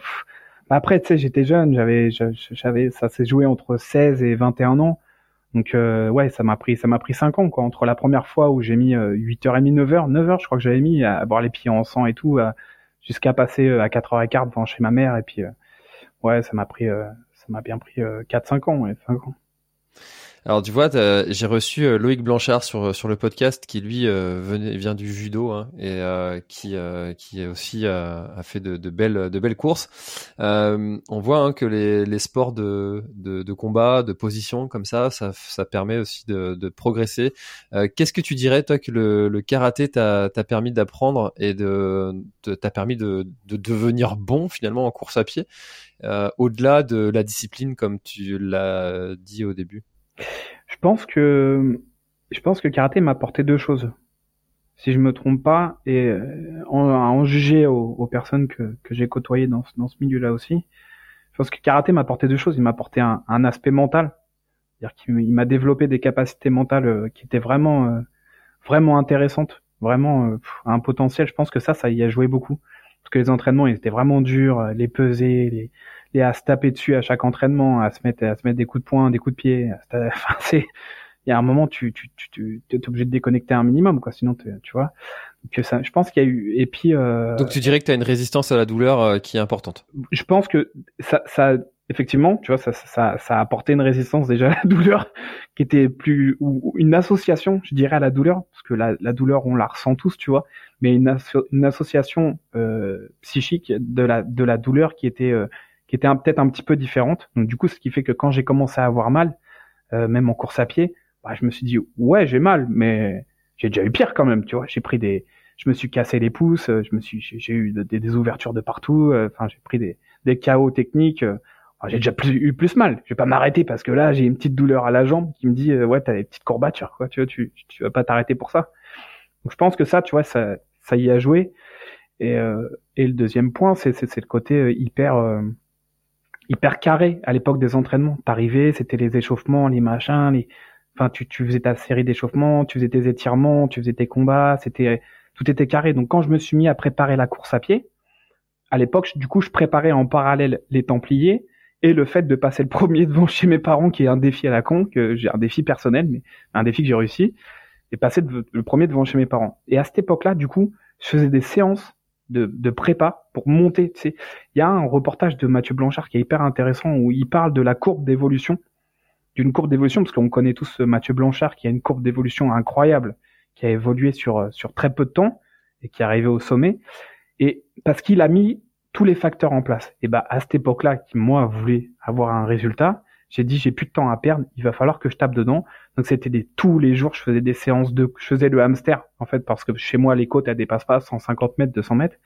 après tu sais j'étais jeune j'avais j'avais ça s'est joué entre 16 et 21 ans donc euh, ouais ça m'a pris ça m'a pris 5 ans quoi. Entre la première fois où j'ai mis 8h30 9h 9h je crois que j'avais mis à boire les pieds en sang et tout jusqu'à passer à 4h15 devant chez ma mère. Et puis ouais ça m'a pris ça m'a bien pris 4 5 ans ouais 5 ans alors tu vois, j'ai reçu euh, Loïc Blanchard sur euh, sur le podcast qui lui euh, vient du judo hein, et qui aussi a fait de, belles de belles courses. on voit hein, que les, sports de, de, combat, de position comme ça, ça, ça permet aussi de, de progresser. Qu'est-ce que tu dirais toi que le, le karaté t'a permis d'apprendre et de t'a permis de, de devenir bon finalement en course à pied au-delà de la discipline comme tu l'as dit au début? Je pense que je pense que karaté m'a apporté deux choses. Si je me trompe pas, et euh, en, en juger aux, personnes que, j'ai côtoyées dans, ce milieu-là aussi, je pense que karaté m'a apporté deux choses. Il m'a apporté un, un, aspect mental, c'est-à-dire qu'il m'a développé des capacités mentales euh, qui étaient vraiment euh, vraiment intéressantes, vraiment un potentiel. Je pense que ça, ça y a joué beaucoup, parce que les entraînements, ils étaient vraiment durs, les peser, les et à se taper dessus à chaque entraînement, à se mettre à se mettre des coups de poing, des coups de pied. Enfin, c'est il y a un moment tu tu tu tu es obligé de déconnecter un minimum quoi, sinon tu vois. Que ça, je pense qu'il y a eu et puis. Euh, Donc tu dirais que tu as une résistance à la douleur euh, qui est importante. Je pense que ça ça effectivement, tu vois, ça, ça, ça a apporté une résistance déjà à la douleur qui était plus ou une association, je dirais, à la douleur, parce que la, la douleur on la ressent tous, tu vois, mais une, association euh, psychique de la de la douleur qui était euh, qui était peut-être un petit peu différente. Donc du coup, ce qui fait que quand j'ai commencé à avoir mal, euh, même en course à pied, bah, je me suis dit ouais j'ai mal, mais j'ai déjà eu pire quand même, tu vois. J'ai pris des, je me suis cassé les pouces, je me suis, j'ai eu des, des, ouvertures de partout. Euh, enfin, j'ai pris des, des chaos techniques. Euh, j'ai déjà plus, eu plus mal. Je vais pas m'arrêter parce que là j'ai une petite douleur à la jambe qui me dit ouais t'as des petites courbatures quoi. Tu vois, tu, tu vas pas t'arrêter pour ça. Donc je pense que ça, tu vois, ça, ça y a joué. Et, et le deuxième point, c'est, c'est, le côté hyper hyper carré à l'époque des entraînements. T'arrivais, c'était les échauffements, les machins, les, enfin, tu, tu faisais ta série d'échauffements, tu faisais tes étirements, tu faisais tes combats, c'était, tout était carré. Donc quand je me suis mis à préparer la course à pied, à l'époque, du coup, je préparais en parallèle les Templiers et le fait de passer le premier devant chez mes parents, qui est un défi à la con, que j'ai un défi personnel, mais un défi que j'ai réussi, et passer le premier devant chez mes parents. Et à cette époque-là, du coup, je faisais des séances de, de prépa pour monter. Tu sais, il y a un reportage de Mathieu Blanchard qui est hyper intéressant où il parle de la courbe d'évolution, d'une courbe d'évolution parce qu'on connaît tous Mathieu Blanchard qui a une courbe d'évolution incroyable, qui a évolué sur sur très peu de temps et qui est arrivé au sommet. Et parce qu'il a mis tous les facteurs en place. Et bah à cette époque-là, qui moi voulait avoir un résultat, j'ai dit j'ai plus de temps à perdre, il va falloir que je tape dedans. Donc c'était des tous les jours, je faisais des séances de, je faisais le hamster en fait parce que chez moi les côtes elles dépassent pas 150 mètres, 200 mètres.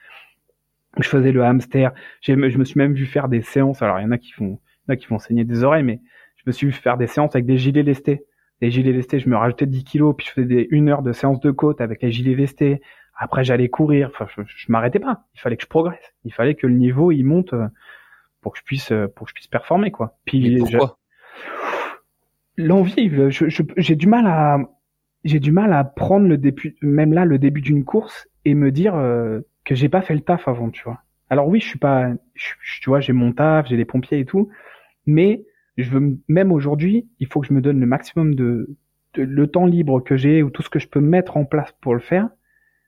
Je faisais le hamster. Je me suis même vu faire des séances. Alors il y en a qui font, il y en a qui font saigner des oreilles, mais je me suis vu faire des séances avec des gilets lestés. Les gilets lestés, je me rajoutais 10 kilos, puis je faisais des une heure de séance de côte avec les gilets lestés. Après j'allais courir. Enfin, je, je m'arrêtais pas. Il fallait que je progresse. Il fallait que le niveau il monte euh, pour que je puisse euh, pour que je puisse performer quoi. Puis pourquoi? L'envie, j'ai du mal à j'ai du mal à prendre le début, même là le début d'une course et me dire euh, que j'ai pas fait le taf avant, tu vois. Alors oui, je suis pas, tu vois, j'ai mon taf, j'ai les pompiers et tout, mais je veux même aujourd'hui, il faut que je me donne le maximum de, le temps libre que j'ai ou tout ce que je peux mettre en place pour le faire.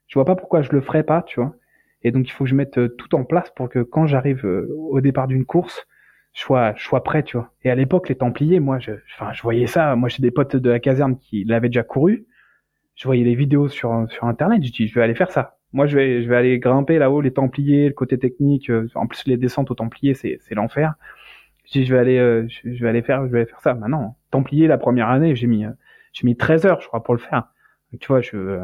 Je vois pas pourquoi je le ferais pas, tu vois. Et donc il faut que je mette euh, tout en place pour que quand j'arrive euh, au départ d'une course, je sois, je sois prêt, tu vois. Et à l'époque, les Templiers, moi, je, enfin, je voyais ça. Moi, j'ai des potes de la caserne qui l'avaient déjà couru. Je voyais les vidéos sur sur internet. Je dis, je vais aller faire ça. Moi, je vais, je vais aller grimper là-haut les Templiers, le côté technique. Euh, en plus, les descentes aux Templiers, c'est c'est l'enfer. Je dis, je vais aller, je, vais aller faire, je vais aller faire ça. Maintenant, Templier la première année, j'ai mis, j'ai mis 13 heures, je crois, pour le faire. Tu vois, je,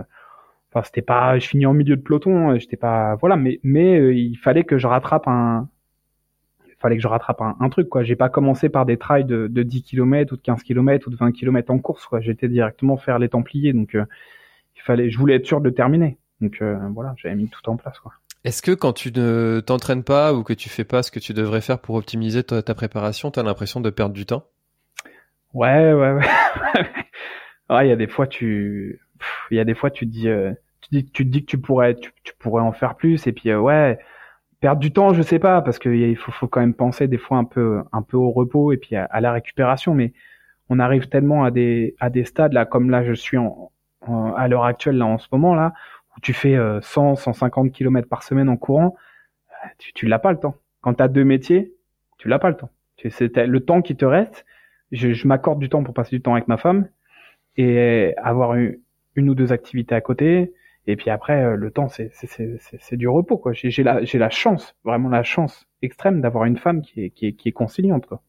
enfin, c'était pas, je finis en milieu de peloton, j'étais pas, voilà, mais, mais il fallait que je rattrape un, il fallait que je rattrape un, un truc, quoi. J'ai pas commencé par des trails de, de 10 km ou de 15 km ou de 20 km en course, quoi. J'étais directement faire les Templiers, donc il fallait, je voulais être sûr de terminer. Donc voilà, j'avais mis tout en place, quoi. Est-ce que quand tu ne t'entraînes pas ou que tu fais pas ce que tu devrais faire pour optimiser ta, préparation, tu as l'impression de perdre du temps? Ouais, ouais, ouais. ouais, il y a des fois tu il y a des fois tu te dis euh, tu dis tu te dis que tu pourrais tu, pourrais en faire plus et puis euh, ouais, perdre du temps, je sais pas parce qu'il faut faut quand même penser des fois un peu un peu au repos et puis à, la récupération mais on arrive tellement à des à des stades là comme là je suis en à l'heure actuelle là en ce moment là tu fais 100, 150 km par semaine en courant, euh, tu, tu l'as pas le temps. Quand tu as deux métiers, tu l'as pas le temps. C'est le temps qui te reste. Je, je m'accorde du temps pour passer du temps avec ma femme et avoir une, une ou deux activités à côté. Et puis après, euh, le temps, c'est c'est du repos quoi. J'ai la j'ai la chance, vraiment la chance extrême d'avoir une femme qui est qui est, qui est conciliante quoi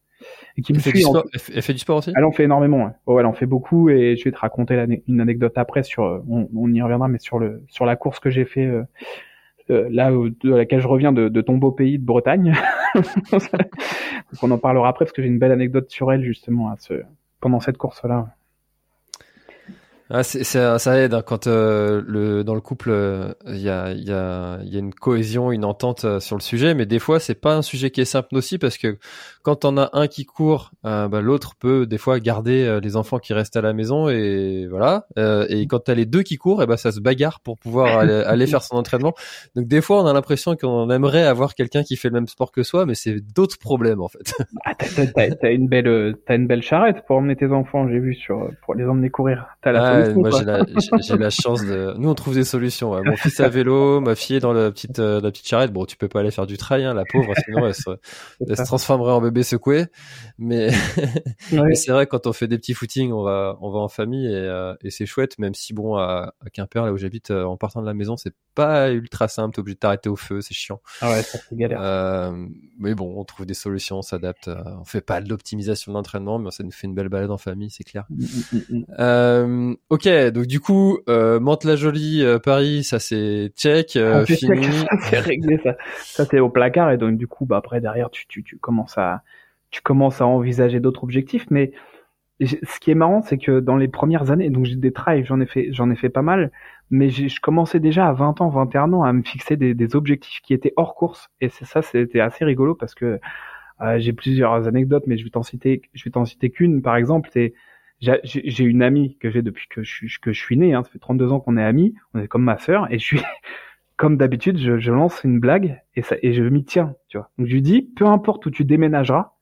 et qui me fait, sport, elle fait du sport aussi? Elle en fait énormément. Ouais. elle en fait beaucoup et je vais te raconter une anecdote après sur. On, on, y reviendra, mais sur le sur la course que j'ai fait euh, euh là de laquelle je reviens de, de ton beau pays de Bretagne. Donc on en parlera après parce que j'ai une belle anecdote sur elle justement à ce pendant cette course là. Ah, c'est, ça aide hein, quand euh, le, dans le couple euh, il y, a, y, a, y, a, une cohésion, une entente euh, sur le sujet, mais des fois c'est pas un sujet qui est simple aussi parce que quand on a un qui court, bah, l'autre peut des fois garder les enfants qui restent à la maison et voilà. et quand t'as les deux qui courent, et ben ça se bagarre pour pouvoir aller, faire son entraînement. Donc des fois on a l'impression qu'on aimerait avoir quelqu'un qui fait le même sport que soi, mais c'est d'autres problèmes en fait. Ah, t'as, t'as, une belle t'as une belle charrette pour emmener tes enfants, j'ai vu sur pour les emmener courir. T'as la moi j'ai la, j'ai la chance de. Nous on trouve des solutions. Mon fils à vélo, ma fille est dans la petite euh, la petite charrette. Bon, tu peux pas aller faire du trail, hein, la pauvre, sinon elle se, elle se transformerait en bébé secoué. Mais, mais c'est vrai quand on fait des petits footings, on va on va en famille et, euh, et c'est chouette. Même si bon à, à Quimper là où j'habite, euh, en partant de la maison, c'est pas ultra simple. T'es obligé de t'arrêter au feu, c'est chiant. Ah ouais, ça c'est galère. Euh, mais bon, on trouve des solutions, on s'adapte. On fait pas de l'optimisation d'entraînement, mais ça nous fait une belle balade en famille, c'est clair. Mm, mm, mm, ok, donc du coup, euh, Mantes-la-Jolie, euh, Paris, ça c'est check, fini. ça c'est réglé, ça, ça c'est au placard et donc du coup, bah après derrière, tu, tu, tu commences à, tu commences à envisager d'autres objectifs. Mais ce qui est marrant, c'est que dans les premières années, donc j'ai des trails, j'en ai fait, j'en ai fait pas mal, mais je commençais déjà à 20 ans, 21 ans à me fixer des, des objectifs qui étaient hors course. Et c'est ça, c'était assez rigolo parce que euh, j'ai plusieurs anecdotes, mais je vais t'en citer, je vais t'en citer qu'une. Par exemple, c'est j'ai une amie que j'ai depuis que je, que je suis né, hein, ça fait 32 ans qu'on est amis, on est comme ma sœur, et je suis, comme d'habitude, je, je, lance une blague et, ça, et je m'y tiens, tu vois. Donc je lui dis, peu importe où tu déménageras,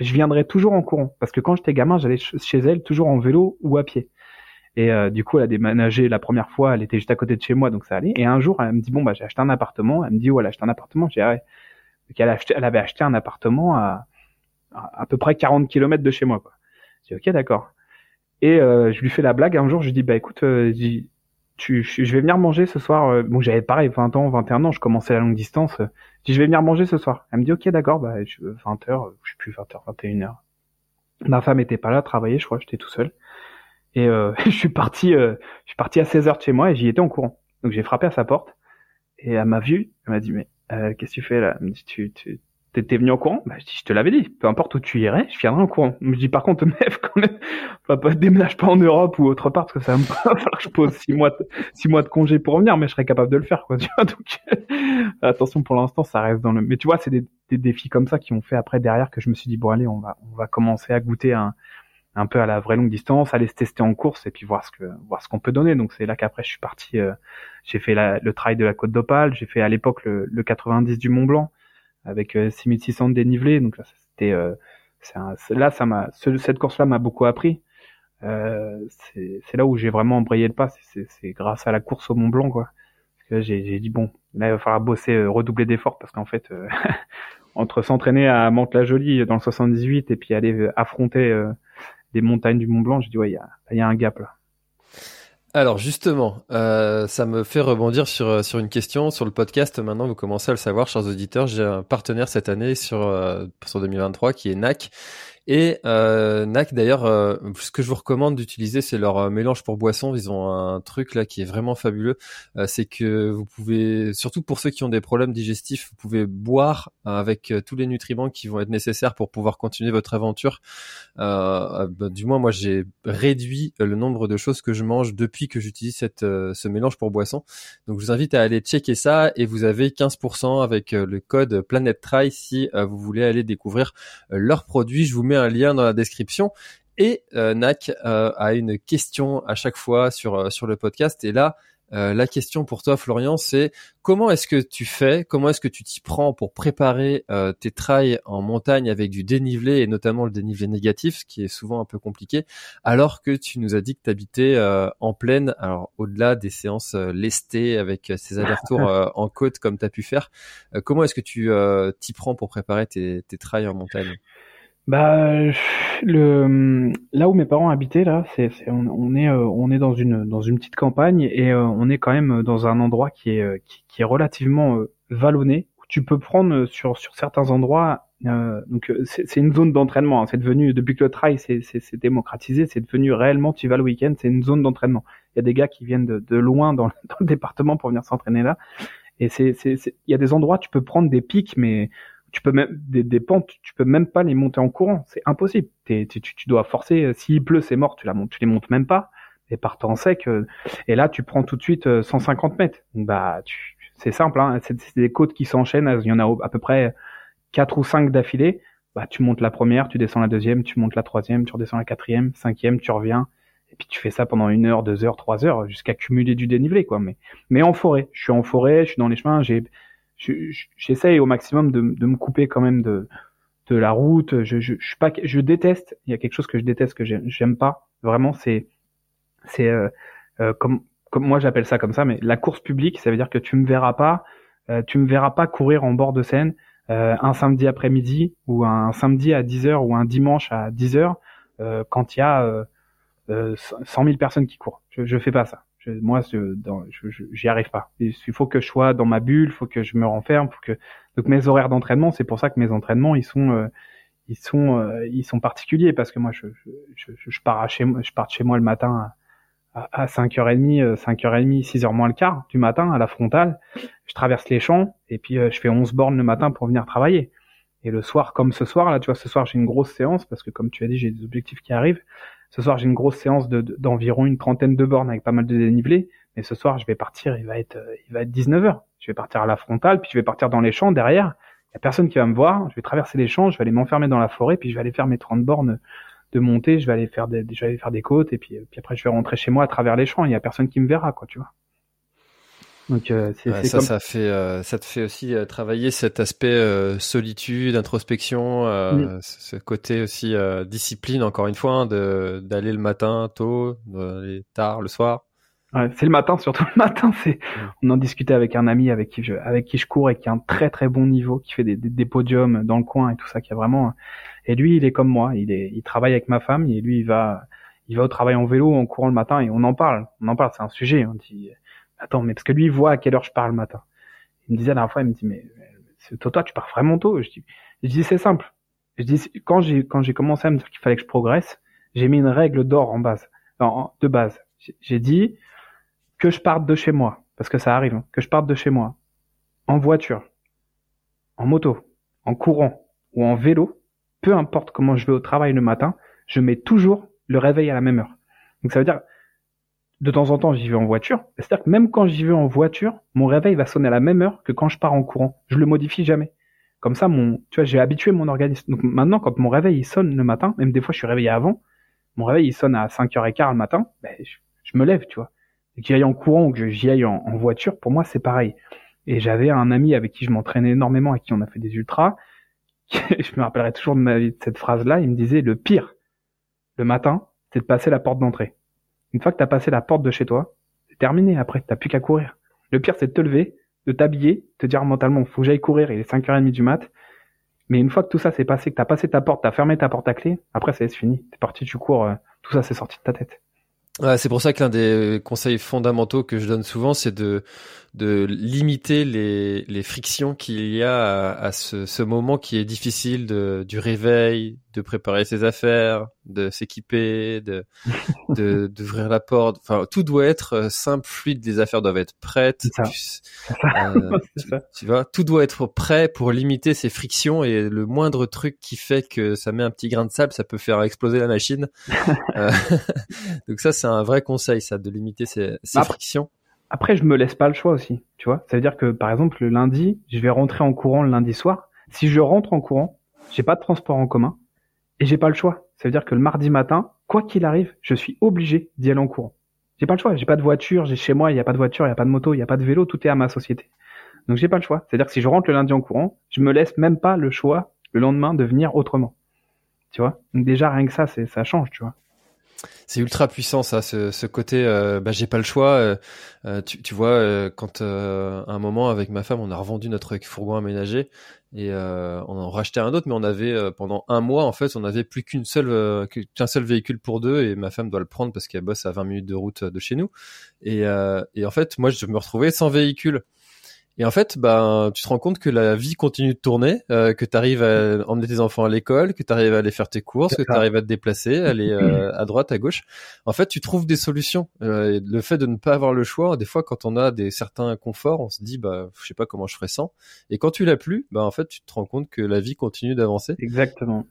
je viendrai toujours en courant, parce que quand j'étais gamin, j'allais chez elle toujours en vélo ou à pied. Et euh, du coup, elle a déménagé la première fois, elle était juste à côté de chez moi, donc ça allait. Et un jour, elle me dit, bon, bah j'ai acheté un appartement. Elle me dit, voilà, j'ai acheté un appartement. J'ai ah Donc elle, elle avait acheté un appartement à, à, à peu près 40 km de chez moi, quoi. J'ai ok, d'accord. Et euh, je lui fais la blague. Un jour, je lui dis, bah écoute, euh, tu, je vais venir manger ce soir. Euh, bon, j'avais pareil, 20 ans, 21 ans, je commençais la longue distance. Je dis, je vais venir manger ce soir. Elle me dit, ok, d'accord, bah 20 h je sais plus, 20 h 21 h Ma femme était pas là, travailler, je crois, j'étais tout seul. Et je suis parti, je suis parti à 16 h de chez moi et j'y étais en courant. Donc j'ai frappé à sa porte et elle m'a vu. Elle m'a dit, mais qu'est-ce que tu fais là? Elle me dit, tu, tu, T'es venu en courant? Bah, Je dis, je te l'avais dit. Peu importe où tu irais, je viendrai en courant. Je dis, par contre, meuf, quand même, pas, déménage pas en Europe ou autre part, parce que ça va me falloir que je pose six mois, de, six mois de congé pour revenir, mais je serais capable de le faire, quoi. Tu vois, donc, attention, pour l'instant, ça reste dans le, mais tu vois, c'est des, des, défis comme ça qui ont fait après derrière que je me suis dit, bon, allez, on va, on va commencer à goûter un, un peu à la vraie longue distance, aller se tester en course et puis voir ce que, voir ce qu'on peut donner. Donc, c'est là qu'après, je suis parti, euh, j'ai fait le trail de la Côte d'Opale, j'ai fait à l'époque le, le 90 du Mont Blanc avec 6600 euh, de dénivelé. Donc c'était euh, là ça m'a cette course là m'a beaucoup appris. Euh, c'est là où j'ai vraiment embrayé le pas. C'est grâce à la course au Mont Blanc quoi. Parce que j'ai dit bon là il va falloir bosser redoubler d'efforts parce qu'en fait entre s'entraîner à Mantes-la-Jolie dans le 78 et puis aller affronter des montagnes du Mont Blanc, j'ai dit ouais il y a, y a un gap là. Alors justement, euh, ça me fait rebondir sur sur une question sur le podcast. Maintenant, vous commencez à le savoir, chers auditeurs. J'ai un partenaire cette année sur euh, sur 2023 qui est NAC et euh, NAC d'ailleurs, euh, ce que je vous recommande d'utiliser, c'est leur euh, mélange pour boisson. Ils ont un truc là qui est vraiment fabuleux. Euh, c'est que vous pouvez, surtout pour ceux qui ont des problèmes digestifs, vous pouvez boire avec tous les nutriments qui vont être nécessaires pour pouvoir continuer votre aventure. Bah, du moins, moi, j'ai réduit le nombre de choses que je mange depuis que j'utilise cette ce mélange pour boisson. Donc, je vous invite à aller checker ça et vous avez 15% avec le code Planet Try si vous voulez aller découvrir leurs produits. Je vous mets un lien dans la description. Et euh, NAC euh, a une question à chaque fois sur euh, sur le podcast. Et là, la question pour toi, Florian, c'est comment est-ce que tu fais, comment est-ce que tu t'y prends pour préparer tes trails en montagne avec du dénivelé et notamment le dénivelé négatif, ce qui est souvent un peu compliqué, alors que tu nous as dit que tu habitais en plaine, alors au-delà des séances lestées avec ces allers-retours en côte comme tu as pu faire, comment est-ce que tu t'y prends pour préparer tes, tes trails en montagne? Bah, le là où mes parents habitaient là, c'est on, est euh, on est dans une dans une petite campagne et euh, on est quand même dans un endroit qui est euh, qui, est relativement vallonné. Tu peux prendre sur sur certains endroits. donc c'est une zone d'entraînement. Hein. C'est devenu depuis que le trail c'est c'est démocratisé, c'est devenu réellement tu vas le week-end, c'est une zone d'entraînement. Il y a des gars qui viennent de, de loin dans, dans le département pour venir s'entraîner là. Et c'est c'est il y a des endroits tu peux prendre des pics mais tu peux même des, des, pentes, tu peux même pas les monter en courant, c'est impossible. tu, tu, dois forcer. S'il pleut, c'est mort, tu la montes, tu les montes même pas. Et partant en sec, euh, et là tu prends tout de suite 150 euh, mètres. bah, c'est simple, hein, c'est des côtes qui s'enchaînent. Il y en a à peu près quatre ou cinq d'affilée. Bah, tu montes la première, tu descends la deuxième, tu montes la troisième, tu redescends la quatrième, cinquième, tu reviens. Et puis tu fais ça pendant une heure, deux heures, trois heures, jusqu'à cumuler du dénivelé, quoi. Mais, mais en forêt. Je suis en forêt, je suis dans les chemins. J'ai, j'essaye au maximum de, de, me couper quand même de, de la route. Je, je, je, pas, je déteste. Il y a quelque chose que je déteste que j'aime pas. Vraiment, c'est c'est euh, euh, comme comme moi j'appelle ça comme ça, mais la course publique, ça veut dire que tu me verras pas, euh, tu me verras pas courir en bord de Seine un samedi après-midi ou un samedi à 10h ou un dimanche à 10h quand il y a 100 000 personnes qui courent. Je, je fais pas ça moi, je, j'y arrive pas. Il faut que je sois dans ma bulle, il faut que je me renferme, faut que donc mes horaires d'entraînement, c'est pour ça que mes entraînements, ils sont euh, ils sont euh, ils sont particuliers parce que moi je je, je, pars à chez je pars de chez moi le matin à, à 5h30 5h30 6h moins le quart du matin à la frontale. Je traverse les champs et puis euh, je fais 11 bornes le matin pour venir travailler. Et le soir comme ce soir là tu vois ce soir j'ai une grosse séance parce que comme tu as dit j'ai des objectifs qui arrivent ce soir, j'ai une grosse séance d'environ une trentaine de bornes avec pas mal de dénivelé. Mais ce soir, je vais partir, il va être, euh, il va être 19h. Je vais partir à la frontale, puis je vais partir dans les champs derrière. Il y a personne qui va me voir. Je vais traverser les champs, je vais aller m'enfermer dans la forêt, puis je vais aller faire mes 30 bornes de montée. Je vais aller faire des, je vais aller faire des côtes, et puis, puis après, je vais rentrer chez moi à travers les champs. Il y a personne qui me verra, quoi, tu vois. Donc euh, c'est ça, ça fait, euh, ça te fait aussi euh, travailler cet aspect euh, solitude, introspection, ce côté aussi discipline encore une fois, hein, de d'aller le matin tôt, d'aller tard le soir. Ouais, c'est le matin, surtout le matin. C'est, on en discutait avec un ami avec qui je, avec qui je cours et qui a un très très bon niveau, qui fait des, des, des, podiums dans le coin et tout ça, qui a vraiment. Et lui, il est comme moi. Il est, il travaille avec ma femme et lui, il va, il va au travail en vélo, en courant le matin et on en parle. On en parle. C'est un sujet. On dit, attends, mais parce que lui, il voit à quelle heure je pars le matin. Il me disait la dernière fois, il me dit, mais, toi, toi, tu pars vraiment tôt. Je dis, dis, c'est simple. Je dis, quand j'ai, quand j'ai commencé à me dire qu'il fallait que je progresse, j'ai mis une règle d'or en base, de base. J'ai dit que je parte de chez moi, parce que ça arrive, hein, que je parte de chez moi, en voiture, en moto, en courant ou en vélo, peu importe comment je vais au travail le matin, je mets toujours le réveil à la même heure. Donc ça veut dire, de temps en temps, j'y vais en voiture. C'est-à-dire que même quand j'y vais en voiture, mon réveil va sonner à la même heure que quand je pars en courant. Je le modifie jamais. Comme ça, mon, tu vois, j'ai habitué mon organisme. Donc maintenant, quand mon réveil il sonne le matin, même des fois je suis réveillé avant, mon réveil il sonne à 5h15 le matin, ben, je, me lève, tu vois. Que j'y aille en courant ou que j'y aille en, voiture, pour moi c'est pareil. Et j'avais un ami avec qui je m'entraînais énormément, avec qui on a fait des ultras. je me rappellerai toujours de de cette phrase-là. Il me disait le pire le matin, c'est de passer la porte d'entrée. Une fois que tu as passé la porte de chez toi, c'est terminé après, t'as plus qu'à courir. Le pire, c'est de te lever, de t'habiller, te dire mentalement, faut que j'aille courir, il est 5h30 du mat. Mais une fois que tout ça s'est passé, que t'as passé ta porte, t'as fermé ta porte à clé, après c'est fini. T'es parti, tu cours, euh, tout ça c'est sorti de ta tête. Ouais, c'est pour ça que l'un des conseils fondamentaux que je donne souvent, c'est de de limiter les, les frictions qu'il y a à, ce, ce, moment qui est difficile de, du réveil, de préparer ses affaires, de s'équiper, de d'ouvrir la porte. Enfin, tout doit être euh, simple, fluide. Les affaires doivent être prêtes. Ça. Euh, tu, tu, vois, tout doit être prêt pour limiter ces frictions et le moindre truc qui fait que ça met un petit grain de sable, ça peut faire exploser la machine. euh, donc ça, c'est un vrai conseil, ça, de limiter ces, ces frictions. Après, je me laisse pas le choix aussi, tu vois. Ça veut dire que, par exemple, le lundi, je vais rentrer en courant le lundi soir. Si je rentre en courant, j'ai pas de transport en commun et j'ai pas le choix. Ça veut dire que le mardi matin, quoi qu'il arrive, je suis obligé d'y aller en courant. J'ai pas le choix. J'ai pas de voiture. J'ai chez moi, il y a pas de voiture, il y a pas de moto, il y a pas de vélo. Tout est à ma société. Donc j'ai pas le choix. C'est-à-dire que si je rentre le lundi en courant, je me laisse même pas le choix le lendemain de venir autrement. Tu vois? Donc déjà rien que ça, ça change, tu vois c'est ultra puissant ça, ce, côté. Euh, bah, j'ai pas le choix. Euh, euh tu, vois, quand à un moment avec ma femme, on a revendu notre fourgon aménagé et on en rachetait un autre, mais on avait pendant un mois en fait, on avait plus qu'une seule qu'un seul véhicule pour deux et ma femme doit le prendre parce qu'elle bosse à 20 minutes de route de chez nous. Et, et en fait, moi, je me retrouvais sans véhicule. Et en fait, ben, tu te rends compte que la vie continue de tourner, euh, que tu arrives à emmener tes enfants à l'école, que tu arrives à aller faire tes courses, que tu arrives à te déplacer, aller euh, à droite, à gauche. En fait, tu trouves des solutions. Euh, le fait de ne pas avoir le choix, des fois, quand on a des certains conforts, on se dit, bah, je sais pas comment je ferais sans. Et quand tu l'as plus, bah, en fait, tu te rends compte que la vie continue d'avancer. Exactement.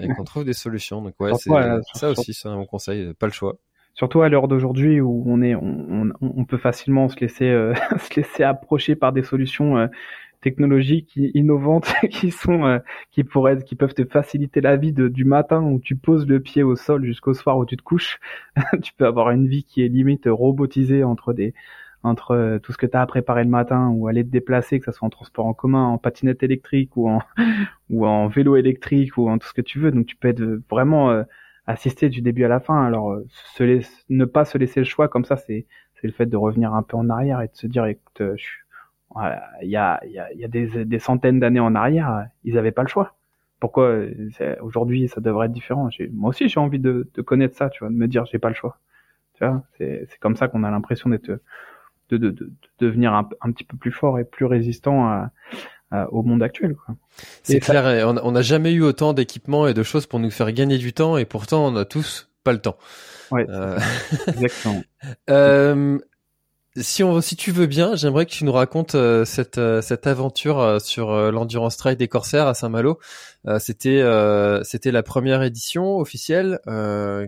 et qu'on trouve des solutions. Donc ouais, c'est ça aussi, c'est un bon conseil. Pas le choix surtout à l'heure d'aujourd'hui où on est, on, on, peut facilement se laisser, euh, se laisser approcher par des solutions euh, technologiques innovantes qui sont, euh, qui pourraient, qui peuvent te faciliter la vie de, du matin où tu poses le pied au sol jusqu'au soir où tu te couches. tu peux avoir une vie qui est limite robotisée entre des, entre tout ce que tu as à préparer le matin ou aller te déplacer, que ce soit en transport en commun, en patinette électrique ou en, ou en vélo électrique ou en tout ce que tu veux. Donc tu peux être vraiment assister du début à la fin. Alors, euh, se ne pas se laisser le choix comme ça, c'est c'est le fait de revenir un peu en arrière et de se dire, écoute, euh, il y a, y a, y a des, des centaines d'années en arrière, ils n'avaient pas le choix. Pourquoi euh, aujourd'hui ça devrait être différent? Moi aussi j'ai envie de, de, connaître ça, tu vois, de me dire j'ai pas le choix. Tu vois, c'est comme ça qu'on a l'impression d'être de, de, de, devenir un, un, petit peu plus fort et plus résistant à, au monde actuel. C'est clair, on n'a jamais eu autant d'équipements et de choses pour nous faire gagner du temps et pourtant on a tous pas le temps. Ouais, euh... exactement. euh, si on, si tu veux bien, j'aimerais que tu nous racontes euh, cette euh, cette aventure sur l'endurance trail des Corsaires à Saint-Malo. c'était c'était la première édition officielle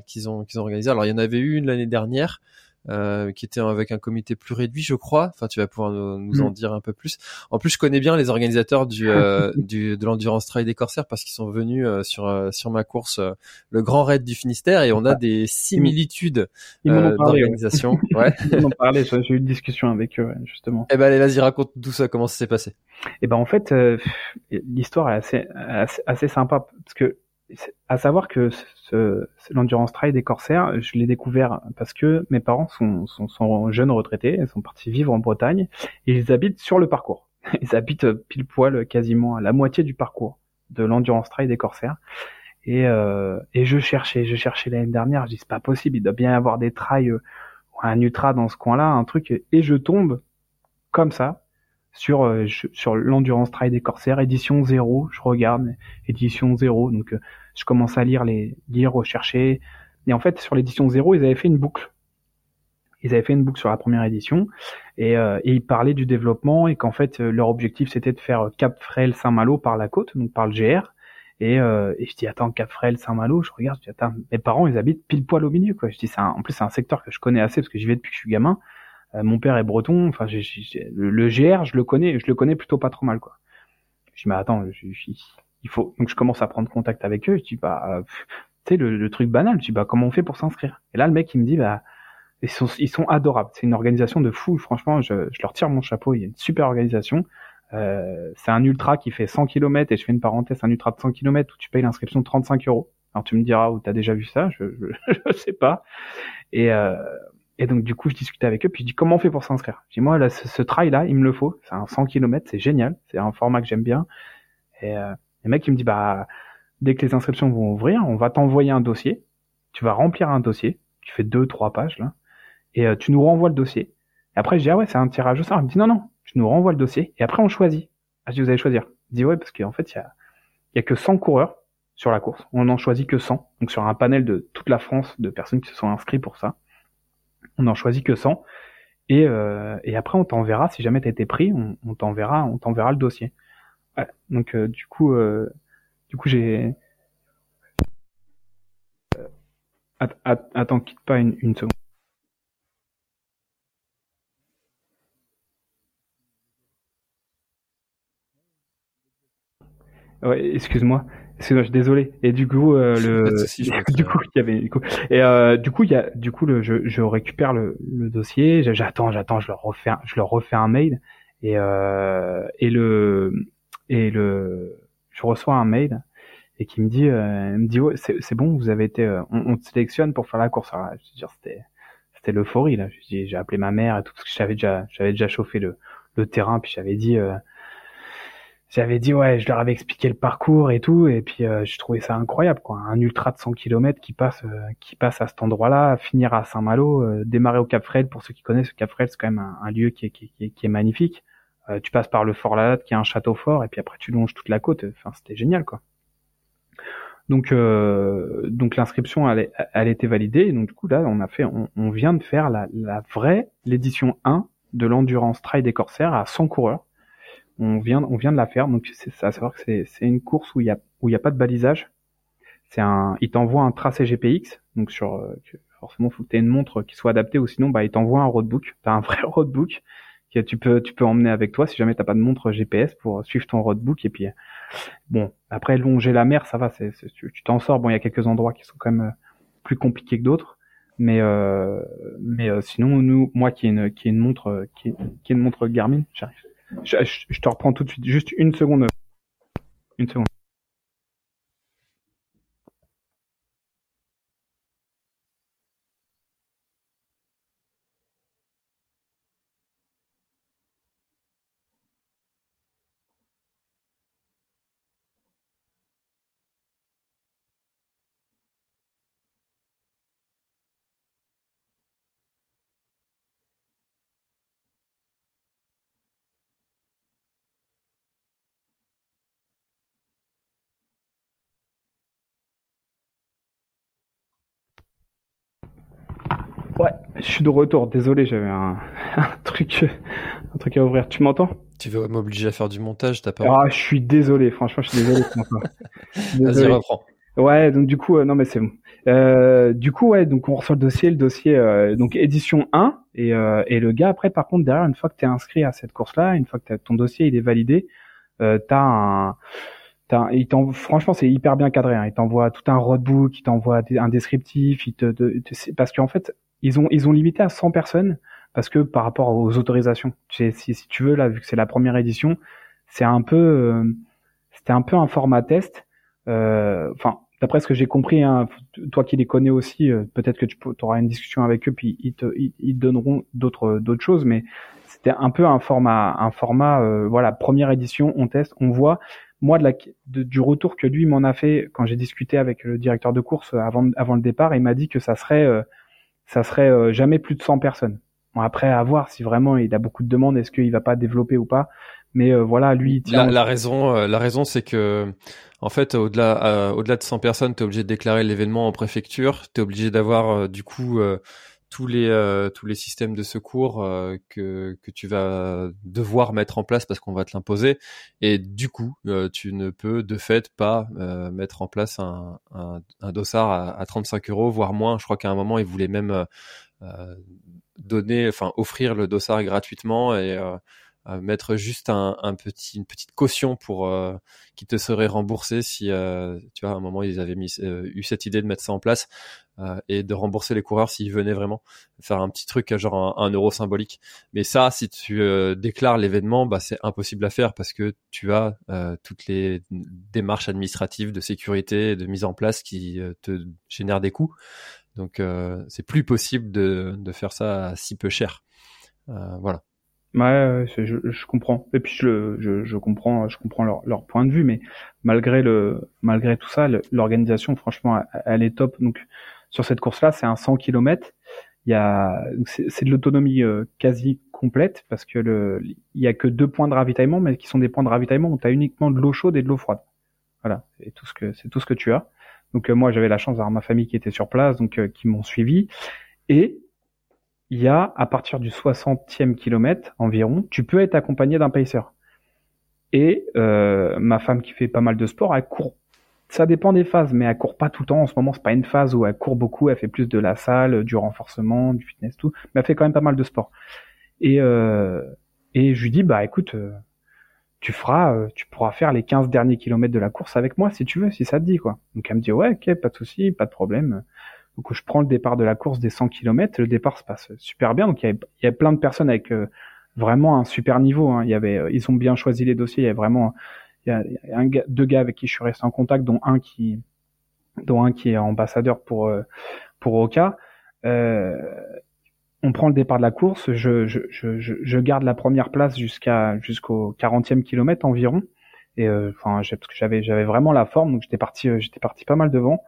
qu'ils ont qu'ils ont organisée. Alors il y en avait eu une l'année dernière. Euh, qui était avec un comité plus réduit, je crois. Enfin, tu vas pouvoir nous, nous en mm. dire un peu plus. En plus, je connais bien les organisateurs du, euh, du de l'endurance trail des Corsaires parce qu'ils sont venus euh, sur sur ma course, le Grand Raid du Finistère, et on a des similitudes d'organisation. Ouais. Ils m'ont parlé. J'ai eu une discussion avec eux justement. Eh ben, allez, vas-y, raconte tout ça. Comment ça s'est passé Eh ben, en fait, l'histoire est assez, assez assez sympa parce que à savoir que ce, l'endurance trail des corsaires, je l'ai découvert parce que mes parents sont, jeunes retraités, ils sont partis vivre en Bretagne et ils habitent sur le parcours. Ils habitent pile poil quasiment à la moitié du parcours de l'endurance trail des corsaires. Et, euh, et je cherchais, je cherchais l'année dernière, je dis c'est pas possible, il doit bien y avoir des trails ou un ultra dans ce coin-là, un truc, et je tombe comme ça sur euh, sur l'endurance trail des corsaires édition 0 je regarde édition 0 donc euh, je commence à lire les lire rechercher. Et en fait sur l'édition 0 ils avaient fait une boucle. Ils avaient fait une boucle sur la première édition et, euh, et ils parlaient du développement et qu'en fait leur objectif c'était de faire Cap Frêle Saint-Malo par la côte donc par le GR et, euh, et je dis attends Cap Frêle Saint-Malo je regarde je dis attends mes parents ils habitent pile poil au milieu quoi. Je dis c'est en plus c'est un secteur que je connais assez parce que j'y vais depuis que je suis gamin. euh, mon père est breton, enfin le, GR, je le connais, je le connais plutôt pas trop mal quoi. Je dis mais attends, il faut donc je commence à prendre contact avec eux. Je dis bah tu sais le, truc banal, je bah comment on fait pour s'inscrire? Et là le mec il me dit bah ils sont, ils sont adorables. C'est une organisation de fou. Franchement, je, je, leur tire mon chapeau. Il y a une super organisation. Euh, c'est un ultra qui fait 100 km et je fais une parenthèse, un ultra de 100 km où tu payes l'inscription 35 euros. Alors tu me diras où t'as déjà vu ça, je, je, je sais pas. Et, euh, et donc du coup, je discutais avec eux, puis je dis comment on fait pour s'inscrire? Je dis moi ce, ce trail là, il me le faut. C'est un 100 km, c'est génial, c'est un format que j'aime bien. Et euh, le mec il me dit bah dès que les inscriptions vont ouvrir, on va t'envoyer un dossier. Tu vas remplir un dossier qui fait deux, trois pages là, et euh, tu nous renvoies le dossier. Et après, je dis ah ouais, c'est un tirage au sort. Il me dit non, non, tu nous renvoies le dossier, et après on choisit. Ah, je dis vous allez choisir. Il dit ouais, parce qu'en fait, il y a, a que 100 coureurs sur la course. On n'en choisit que 100. Donc sur un panel de toute la France de personnes qui se sont inscrits pour ça, on n'en choisit que 100. Et, euh, et après, on t'enverra, si jamais tu été pris, on, t'enverra, on t'enverra le dossier. Ouais. Donc euh, du coup, euh, du coup, j'ai att- att- attends, quitte pas une, une seconde. Excuse-moi. Je suis désolé. Et du coup, euh, le, du que- coup, il y avait, du coup, et euh, du coup, il y a, du coup, le, je, je récupère le, le dossier. J'attends, j'attends, je leur refais, un- je leur refais un mail et euh, et le et le, je reçois un mail et qui me dit, euh, il me dit, ouais, c'est c'est bon, vous avez été, euh, on, on te sélectionne pour faire la course. Alors, je veux dire, c'était c'était l'euphorie là. Je dis, J'ai appelé ma mère et tout parce que j'avais déjà, j'avais déjà chauffé le le terrain puis j'avais dit. J'avais dit ouais, je leur avais expliqué le parcours et tout, et puis euh, je trouvais ça incroyable quoi, un ultra de 100 km qui passe, euh, qui passe à cet endroit-là, finir à Saint-Malo, euh, démarrer au Cap Fred. Pour ceux qui connaissent, le Cap Fred c'est quand même un, lieu qui est, qui, est- qui est magnifique. Euh, tu passes par le Fort Lalatte qui est un château fort, et puis après tu longes toute la côte. Enfin, c'était génial quoi. Donc, euh, donc l'inscription elle, elle était validée, et donc du coup là on a fait, on, on vient de faire la, la vraie, l'édition 1 de l'endurance trail des corsaires à 100 coureurs on vient on vient de la faire. Donc c'est à savoir que c'est une course où il y a où il y a pas de balisage. C'est un il t'envoie un tracé GPX donc sur euh, forcément faut que tu aies une montre qui soit adaptée ou sinon bah il t'envoie un roadbook. T'as un vrai roadbook que tu peux tu peux emmener avec toi si jamais t'as pas de montre GPS pour suivre ton roadbook. Et puis bon après longer la mer ça va. C'est tu t'en sors. Bon il y a quelques endroits qui sont quand même euh, plus compliqués que d'autres. Mais euh, mais euh, sinon nous moi qui ai une qui est une montre euh, qui est, qui une montre Garmin j'arrive je, te reprends tout de suite. Juste une seconde. Une seconde. Ouais, je suis de retour. Désolé, j'avais un, un truc, un truc à ouvrir. Tu m'entends? Tu veux m'obliger à faire du montage, t'as pas Ah, je suis désolé. Franchement, je suis désolé. François. Vas-y, Désolé. reprends. Ouais, donc du coup, euh, non mais c'est bon. Euh, du coup, ouais, donc on reçoit le dossier, le dossier, euh, donc édition 1, et, euh, et le gars après, par contre, derrière, une fois que t'es inscrit à cette course-là, une fois que t'as- ton dossier il est validé, euh, t'as un, il franchement, c'est hyper bien cadré. Hein. Il t'envoie tout un roadbook, il t'envoie un descriptif, il te, te- te- parce qu'en fait, ils ont, ils ont limité à 100 personnes parce que par rapport aux autorisations. Si, si tu veux là, vu que c'est la première édition, c'est un peu, euh, c'était un peu un format test. Euh, Enfin, d'après ce que j'ai compris, hein, toi qui les connais aussi, euh, peut-être que tu auras une discussion avec eux, puis ils te, ils, ils donneront d'autres, d'autres choses. Mais c'était un peu un format, un format, euh, voilà, première édition, on teste, on voit. Moi, de la, du retour que lui m'en a fait quand j'ai discuté avec le directeur de course avant, avant le départ, il m'a dit que ça serait, euh, ça serait euh, jamais plus de 100 personnes. Bon, après, à voir si vraiment il a beaucoup de demandes, est-ce qu'il va pas développer ou pas. Mais euh, voilà, lui, il tient. La, la raison, euh, la raison, c'est que, en fait, au-delà, euh, au-delà de 100 personnes, t'es obligé de déclarer l'événement en préfecture. T'es obligé d'avoir, euh, du coup, euh, tous les, euh, tous les systèmes de secours euh, que que tu vas devoir mettre en place parce qu'on va te l'imposer. Et du coup, euh, tu ne peux de fait pas euh, mettre en place un, un, un dossard à, à 35 euros, voire moins. Je crois qu'à un moment, ils voulaient même donner, enfin, offrir le dossard gratuitement et mettre juste un, un petit, une petite caution pour euh, qui te serait remboursée si euh, tu vois à un moment ils avaient mis euh, eu cette idée de mettre ça en place euh, et de rembourser les coureurs s'ils venaient vraiment faire un petit truc genre un, euro symbolique. Mais ça si tu euh, déclares l'événement bah c'est impossible à faire parce que tu as euh, toutes les démarches administratives de sécurité et de mise en place qui euh, te génèrent des coûts. Donc euh, c'est plus possible de, de faire ça à si peu cher. Euh, voilà Ouais, je, je comprends. Et puis je, je, je comprends, je comprends leur, leur point de vue, mais malgré le, malgré tout ça, l'organisation, franchement, elle, elle est top. Donc sur cette course-là, c'est un 100 km. Il y a, c'est de l'autonomie euh, quasi complète parce que le, il y a que deux points de ravitaillement, mais qui sont des points de ravitaillement où tu as uniquement de l'eau chaude et de l'eau froide. Voilà, c'est tout ce que c'est tout ce que tu as. Donc euh, moi j'avais la chance d'avoir ma famille qui était sur place, donc euh, qui m'ont suivi. Et il y a à partir du 60e kilomètre environ, tu peux être accompagné d'un pacer. Et euh, ma femme qui fait pas mal de sport, elle court. Ça dépend des phases, mais elle court pas tout le temps. En ce moment, c'est pas une phase où elle court beaucoup. Elle fait plus de la salle, du renforcement, du fitness, tout. Mais elle fait quand même pas mal de sport. Et euh, et je lui dis bah écoute, euh, tu feras, euh, tu pourras faire les 15 derniers kilomètres de la course avec moi si tu veux, si ça te dit quoi. Donc elle me dit ouais, ok, pas de souci, pas de problème. Donc je prends le départ de la course des 100 kilomètres. Le départ se passe super bien. Donc il y, il y a plein de personnes avec euh, vraiment un super niveau. Hein. Il y avait, euh, ils ont bien choisi les dossiers. Il y a vraiment, il y a, deux gars avec qui je suis resté en contact, dont un qui, dont un qui est ambassadeur pour euh, pour Oka. Euh, on prend le départ de la course. Je, je, je, je garde la première place jusqu'à jusqu'au 40e kilomètre environ. Et enfin, parce que j'avais j'avais vraiment la forme, donc j'étais parti j'étais parti pas mal devant.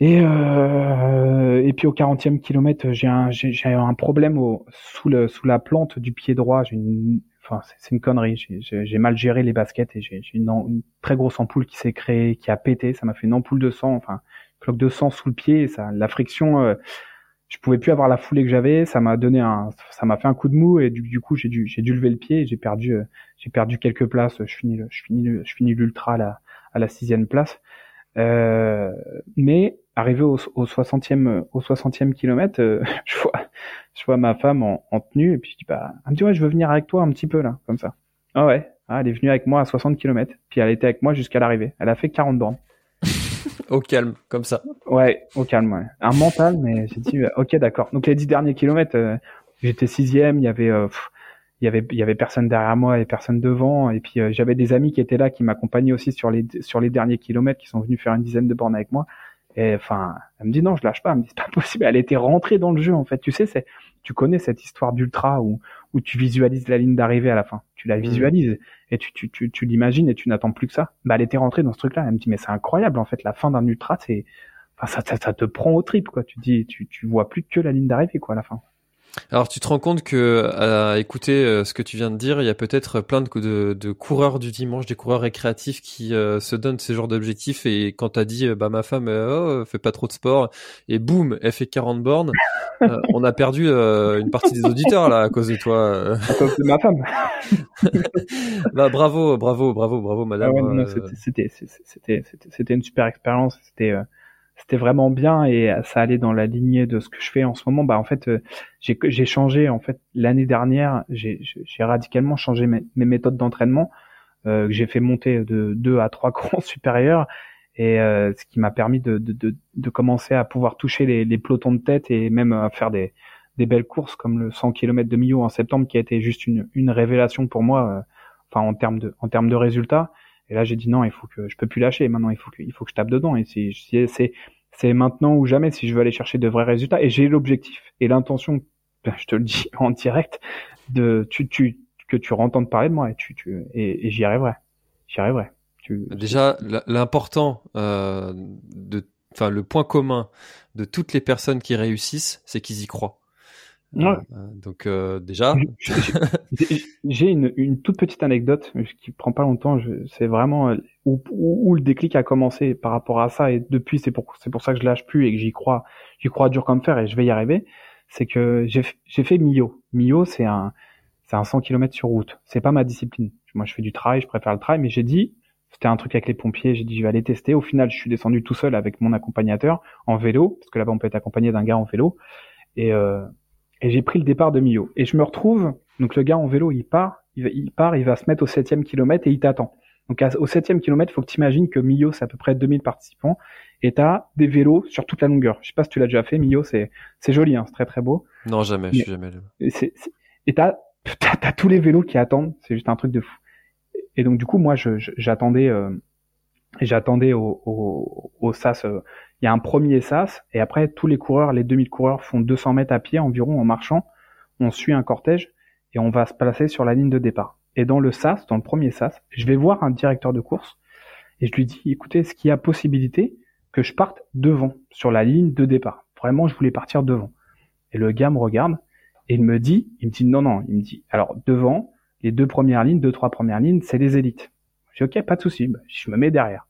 Et, euh, et puis au 40e kilomètre, j'ai un, j'ai, un problème au, sous, le, sous la plante du pied droit. J'ai une, enfin, c'est, une connerie. J'ai, mal géré les baskets et j'ai, une, une, très grosse ampoule qui s'est créée, qui a pété. Ça m'a fait une ampoule de sang, enfin, cloque de sang sous le pied. Ça, la friction, euh, je pouvais plus avoir la foulée que j'avais. Ça m'a donné un, ça m'a fait un coup de mou et du, du coup, j'ai dû, j'ai dû lever le pied. J'ai perdu, euh, j'ai perdu quelques places. Je finis, je finis, je finis l'ultra à la, à la sixième place. Euh, mais arrivé au, au 60e au 60e kilomètre, euh, je vois je vois ma femme en, en, tenue et puis je dis bah elle me dit ouais je veux venir avec toi un petit peu là comme ça. Ah ouais, ah, elle est venue avec moi à 60 km puis elle était avec moi jusqu'à l'arrivée. Elle a fait 40 bornes. au calme comme ça. Ouais, au calme ouais. Un mental mais j'ai dit OK d'accord. Donc les 10 derniers kilomètres euh, j'étais sixième, il y avait euh, il y avait il y avait personne derrière moi et personne devant et puis j'avais des amis qui étaient là qui m'accompagnaient aussi sur les sur les derniers kilomètres qui sont venus faire une dizaine de bornes avec moi et enfin, elle me dit non, je lâche pas. Elle me dit c'est pas possible. Elle était rentrée dans le jeu en fait. Tu sais, c'est, tu connais cette histoire d'ultra où où tu visualises la ligne d'arrivée à la fin. Tu la mmh. visualises et tu tu tu, tu l'imagines et tu n'attends plus que ça. Bah, elle était rentrée dans ce truc-là. Elle me dit mais c'est incroyable en fait. La fin d'un ultra, c'est, enfin ça, ça, te prend au trip quoi. Tu dis tu tu vois plus que la ligne d'arrivée quoi à la fin. Alors tu te rends compte que à écouter euh, ce que tu viens de dire, il y a peut-être plein de, de, de, coureurs du dimanche, des coureurs récréatifs qui euh, se donnent ces genres d'objectifs et quand t'as dit bah ma femme oh, fait pas trop de sport et boum elle fait 40 bornes, euh, on a perdu une partie des auditeurs là à cause de toi. À cause de ma femme. bah bravo bravo bravo bravo madame. Ah c'était c'était c'était une super expérience. C'était c'était vraiment bien et ça allait dans la lignée de ce que je fais en ce moment. Bah en fait, euh, j'ai changé en fait l'année dernière, j'ai radicalement changé mes, méthodes d'entraînement. Euh, j'ai fait monter de deux à trois crans supérieurs et euh, ce qui m'a permis de, de, de, commencer à pouvoir toucher les, les, pelotons de tête et même à faire des, des belles courses comme le 100 km de Millau en septembre qui a été juste une, une révélation pour moi enfin en termes de en termes de résultats et là, j'ai dit non, il faut que je peux plus lâcher. Maintenant, il faut que il faut que je tape dedans. Et c'est c'est c'est maintenant ou jamais si je veux aller chercher de vrais résultats. Et j'ai l'objectif et l'intention, ben, je te le dis en direct, de tu tu que tu entendes parler de moi et tu tu et, et j'y arriverai. J'y arriverai. Tu, Déjà, l'important euh, de, enfin le point commun de toutes les personnes qui réussissent, c'est qu'ils y croient. Ouais. Euh, donc euh, déjà, j'ai une, une, toute petite anecdote qui prend pas longtemps. C'est vraiment euh, où, où, le déclic a commencé par rapport à ça et depuis c'est pour c'est pour ça que je lâche plus et que j'y crois, j'y crois dur comme fer et je vais y arriver. C'est que j'ai j'ai fait Mio. Mio c'est un c'est un 100 km sur route. C'est pas ma discipline. Moi je fais du trail, je préfère le trail, mais j'ai dit c'était un truc avec les pompiers. J'ai dit je vais aller tester. Au final je suis descendu tout seul avec mon accompagnateur en vélo parce que là-bas on peut être accompagné d'un gars en vélo et euh, et j'ai pris le départ de Millau. Et je me retrouve, donc le gars en vélo, il part, il, part, il va se mettre au septième kilomètre et il t'attend. Donc au septième kilomètre, faut que tu imagines que Millau, c'est à peu près 2000 participants, et t'as des vélos sur toute la longueur. Je sais pas si tu l'as déjà fait, Millau, c'est c'est joli, hein, c'est très très beau. Non, jamais, je suis jamais allé. Et t'as t'as tous les vélos qui attendent, c'est juste un truc de fou. Et donc du coup, moi, j'attendais, euh, j'attendais au, au, au SAS. Euh, il y a un premier sas et après tous les coureurs, les 2000 coureurs font 200 mètres à pied environ en marchant. On suit un cortège et on va se placer sur la ligne de départ. Et dans le sas, dans le premier sas, je vais voir un directeur de course et je lui dis, écoutez, est-ce qu'il y a possibilité que je parte devant, sur la ligne de départ? Vraiment, je voulais partir devant. Et le gars me regarde et il me dit, il me dit non, non, il me dit, alors devant, les deux premières lignes, deux, trois premières lignes, c'est les élites. Je dis ok, pas de souci, bah, je me mets derrière.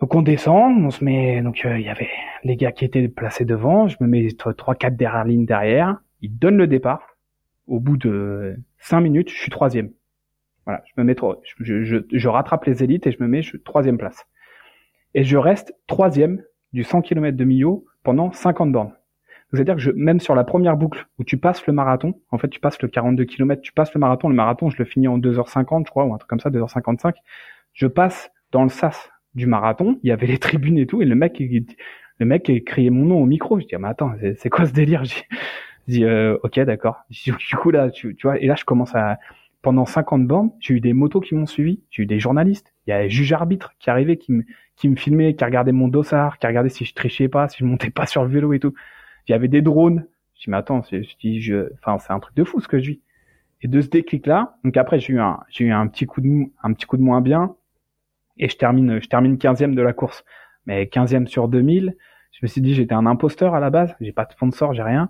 Donc on descend, on se met, donc euh, il y avait les gars qui étaient placés devant, je me mets trois, quatre dernières lignes derrière, ils donnent le départ. Au bout de cinq minutes, je suis troisième. Voilà, je me mets trop, je, je, je, rattrape les élites et je me mets je, troisième place. Et je reste troisième du 100 km de Millau pendant 50 bornes. C'est-à-dire que je, même sur la première boucle où tu passes le marathon, en fait tu passes le 42 km, tu passes le marathon, le marathon je le finis en 2h50 je crois, ou un truc comme ça, 2h55, je passe dans le sas du marathon, il y avait les tribunes et tout, et le mec, le mec criait mon nom au micro, je dis, ah, mais attends, c'est quoi ce délire? Je dis, euh, ok d'accord, du coup là, tu, tu vois, et là je commence à, pendant 50 bornes, j'ai eu des motos qui m'ont suivi, j'ai eu des journalistes, il y a un juge arbitre qui arrivait, qui me, qui me filmait, qui regardait mon dossard, qui regardait si je trichais pas, si je montais pas sur le vélo et tout. Il y avait des drones. Je dis mais attends, je dis je, enfin c'est un truc de fou ce que je vis. Et de ce déclic là, donc après j'ai eu un, j'ai eu un petit coup de, un petit coup de moins bien, et je termine, je termine 15e de la course, mais 15e sur 2000. Je me suis dit j'étais un imposteur à la base, j'ai pas de sponsor, j'ai rien.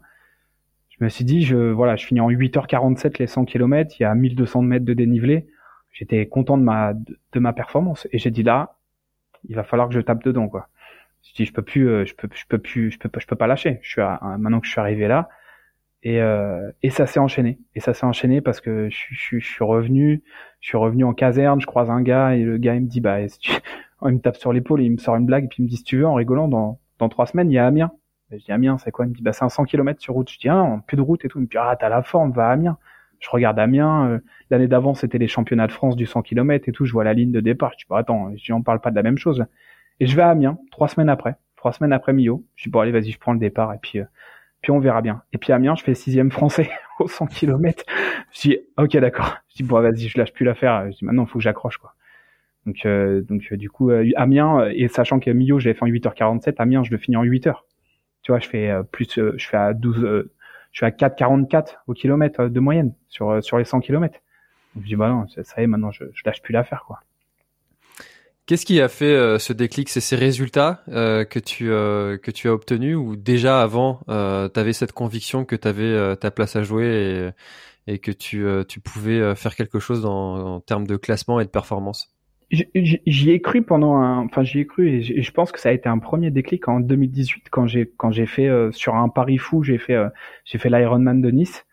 Je me suis dit je, voilà, je finis en 8h47 les 100 km, il y a 1200 mètres de dénivelé. J'étais content de ma, de ma performance, et j'ai dit là, il va falloir que je tape dedans quoi je dis je peux plus euh, je peux je peux plus je peux je peux pas lâcher. Je suis maintenant que je suis arrivé là. Et euh, et ça s'est enchaîné. Et ça s'est enchaîné parce que je, je, je, suis revenu je suis revenu en caserne. Je croise un gars et le gars il me dit bah il me tape sur l'épaule il me sort une blague. Et puis il me dit si tu veux en rigolant dans dans trois semaines il y a Amiens. Je dis Amiens c'est quoi? Il me dit bah c'est un 100 km sur route. Je dis ah plus de route et tout. Il me dit ah t'as la forme va à Amiens. Je regarde Amiens euh, l'année d'avant c'était les championnats de France du 100 km et tout. Je vois la ligne de départ. Je dis bah attends je dis parle pas de la même chose et je vais à Amiens, trois semaines après, trois semaines après Millau. Je dis bon allez vas-y, je prends le départ et puis euh, puis on verra bien. Et puis à Amiens, je fais sixième français au 100 km. Je dis ok d'accord. Je dis bon vas-y, je lâche plus l'affaire. Je dis maintenant il faut que j'accroche quoi. Donc euh, donc euh, du coup Amiens et sachant que Millau je l'ai fait en 8h47, Amiens je le finis en 8h. Tu vois, je fais plus je fais à 12 je suis à 4,44 au kilomètre de moyenne sur sur les 100 km. Donc je dis bah non, ça, y est maintenant je, je lâche plus l'affaire quoi. Qu'est-ce qui a fait euh, ce déclic? C'est ces résultats euh, que tu euh, que tu as obtenus ou déjà avant tu avais cette conviction que tu avais ta place à jouer et, que tu tu pouvais faire quelque chose en termes de classement et de performance? J'y ai cru pendant un, enfin j'y ai cru et je pense que ça a été un premier déclic en 2018 quand j'ai quand j'ai fait sur un pari fou, j'ai fait j'ai fait l'Ironman de Nice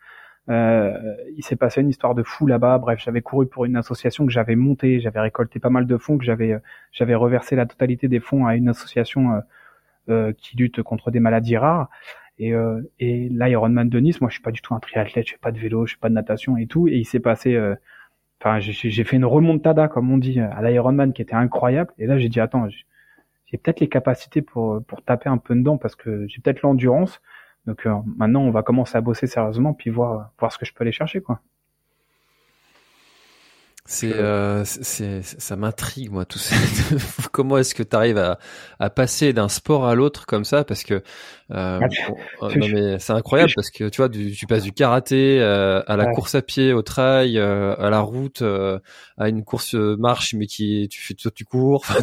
euh, il s'est passé une histoire de fou là-bas. Bref, j'avais couru pour une association que j'avais montée, j'avais récolté pas mal de fonds, que j'avais j'avais reversé la totalité des fonds à une association euh, euh qui lutte contre des maladies rares. Et, euh, et l'Ironman de Nice, moi je suis pas du tout un triathlète, je fais pas de vélo, je fais pas de natation et tout. Et il s'est passé, euh, enfin j'ai fait une remontada comme on dit à l'Ironman qui était incroyable. Et là j'ai dit attends, j'ai peut-être les capacités pour pour taper un peu dedans parce que j'ai peut-être l'endurance. Donc euh, maintenant, on va commencer à bosser sérieusement, puis voir voir ce que je peux aller chercher, quoi. C'est, euh, c'est, ça m'intrigue moi tout ça. Comment est-ce que tu arrives à, à passer d'un sport à l'autre comme ça? Parce que euh, ah, euh non mais c'est incroyable parce que tu vois, du, tu passes du karaté euh, à la course à pied, au trail, euh, à la route, à une course marche, mais qui tu fais tu cours.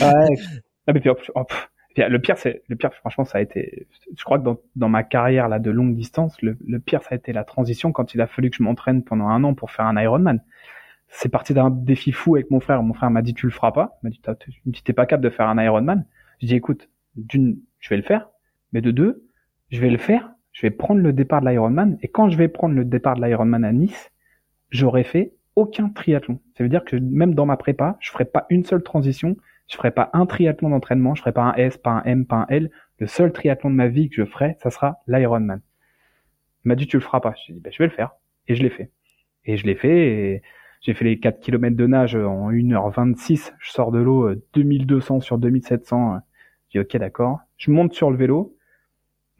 ouais. Ah, mais puis, oh, le pire, c'est le pire. Franchement, ça a été. Je crois que dans, dans ma carrière là de longue distance, le, le, pire, ça a été la transition quand il a fallu que je m'entraîne pendant un an pour faire un Ironman. C'est parti d'un défi fou avec mon frère. Mon frère m'a dit tu le feras pas. Il m'a dit t'es pas capable de faire un Ironman. Je dis écoute, d'une, je vais le faire, mais de deux, je vais le faire. Je vais prendre le départ de l'Ironman et quand je vais prendre le départ de l'Ironman à Nice, j'aurai fait aucun triathlon. Ça veut dire que même dans ma prépa, je ferai pas une seule transition je ferai pas un triathlon d'entraînement, je ferai pas un S, pas un M, pas un L. Le seul triathlon de ma vie que je ferai, ça sera l'Ironman. Il m'a dit tu le feras pas. Je dit ben, je vais le faire et je l'ai fait. Et je l'ai fait j'ai fait les 4 km de nage en 1h26, je sors de l'eau 2200 euh, sur 2700. Je dis OK d'accord. Je monte sur le vélo.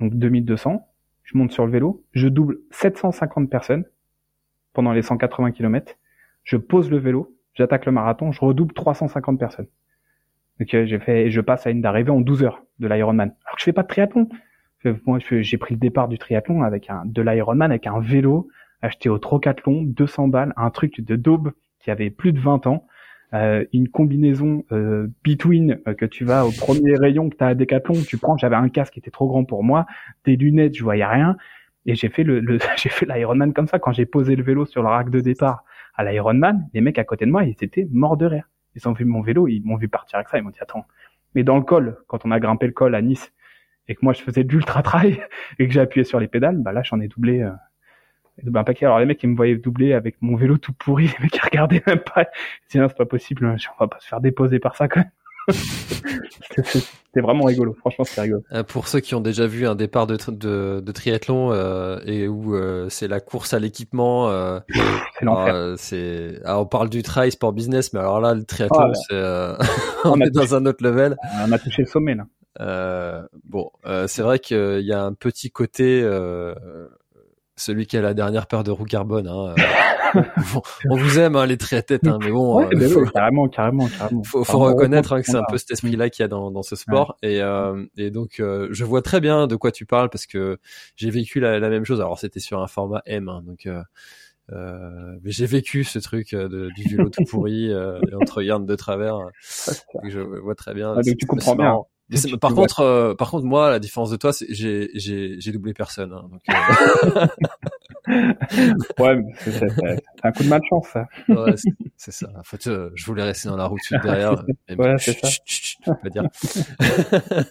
Donc 2200, je monte sur le vélo, je double 750 personnes pendant les 180 km. Je pose le vélo, j'attaque le marathon, je redouble 350 personnes. Donc j'ai fait, je passe à une d'arrivée en 12 heures de l'Ironman. Alors que je fais pas de triathlon. Moi, j'ai pris le départ du triathlon avec un de l'Ironman avec un vélo acheté au Trocathlon, 200 balles, un truc de daube qui avait plus de 20 ans, euh, une combinaison euh, between euh, que tu vas au premier rayon que tu as à Decathlon, tu prends, j'avais un casque qui était trop grand pour moi, des lunettes, je voyais rien, et j'ai fait le, le j'ai fait l'Ironman comme ça quand j'ai posé le vélo sur le rack de départ à l'Ironman, les mecs à côté de moi, ils étaient morts de rire. Ils ont vu mon vélo, ils m'ont vu partir avec ça, ils m'ont dit attends. Mais dans le col, quand on a grimpé le col à Nice et que moi je faisais de l'ultra trail et que j'ai appuyé sur les pédales, bah là j'en ai doublé euh, un paquet. Alors les mecs ils me voyaient doubler avec mon vélo tout pourri, les mecs ils regardaient même pas. Ils disaient non c'est pas possible, on va pas se faire déposer par ça quand même. C'était vraiment rigolo, franchement c'était rigolo. Euh, pour ceux qui ont déjà vu un départ de, de, de triathlon euh, et où euh, c'est la course à l'équipement, euh, c'est l'enfer. euh, alors, on parle du trail sport business, mais alors là le triathlon Ah c'est, euh, On on est dans un autre level. On a touché le sommet là. Euh, bon, euh, c'est vrai qu'il y a un petit côté, euh, celui qui a la dernière paire de roues carbone. Hein, euh, bon, on vous aime hein, les triathlètes, hein, mais bon, Ouais, euh, ben faut, oui, carrément, carrément, carrément. faut, faut reconnaître hein, que c'est un peu cet esprit-là qu'il y a dans, dans ce sport. Et, euh, et donc, euh, je vois très bien de quoi tu parles parce que j'ai vécu la, la même chose. Alors, c'était sur un format M, hein, donc. Euh, euh, mais j'ai vécu ce truc de, du vélo tout pourri euh, te regarde de travers. euh, donc je vois très bien. Ah, donc tu comprends bien. Par contre, euh, par contre, moi, la différence de toi, c'est j'ai j'ai j'ai doublé personne. Hein, donc, euh, Ouais, c'est un coup de malchance ça. ouais, c'est- ça. En fait, euh, je voulais rester dans la route derrière. Ouais, c'est ça. chut, chut, chut, je peux pas dire.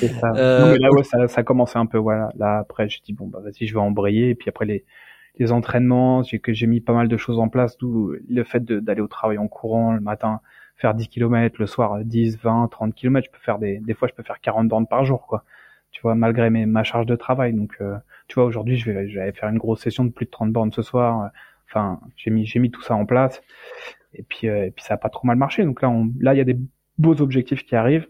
C'est ça. Euh, Non, mais là, ouais, ça, ça commençait un peu, voilà. Là, après, j'ai dit, bon, bah, vas-y, je vais embrayer. Et puis après, les, les entraînements, j'ai que j'ai mis pas mal de choses en place, d'où le fait d'aller au travail en courant le matin, faire 10 km, le soir 10, 20, 30 km, je peux faire des, des fois, je peux faire 40 bornes par jour, quoi. Tu vois, malgré mes, ma charge de travail. Donc, euh, tu vois, aujourd'hui, je vais, faire une grosse session de plus de 30 bornes ce soir. Enfin, j'ai mis, tout ça en place. Et puis, euh, et puis ça a pas trop mal marché. Donc là, là, il y a des beaux objectifs qui arrivent.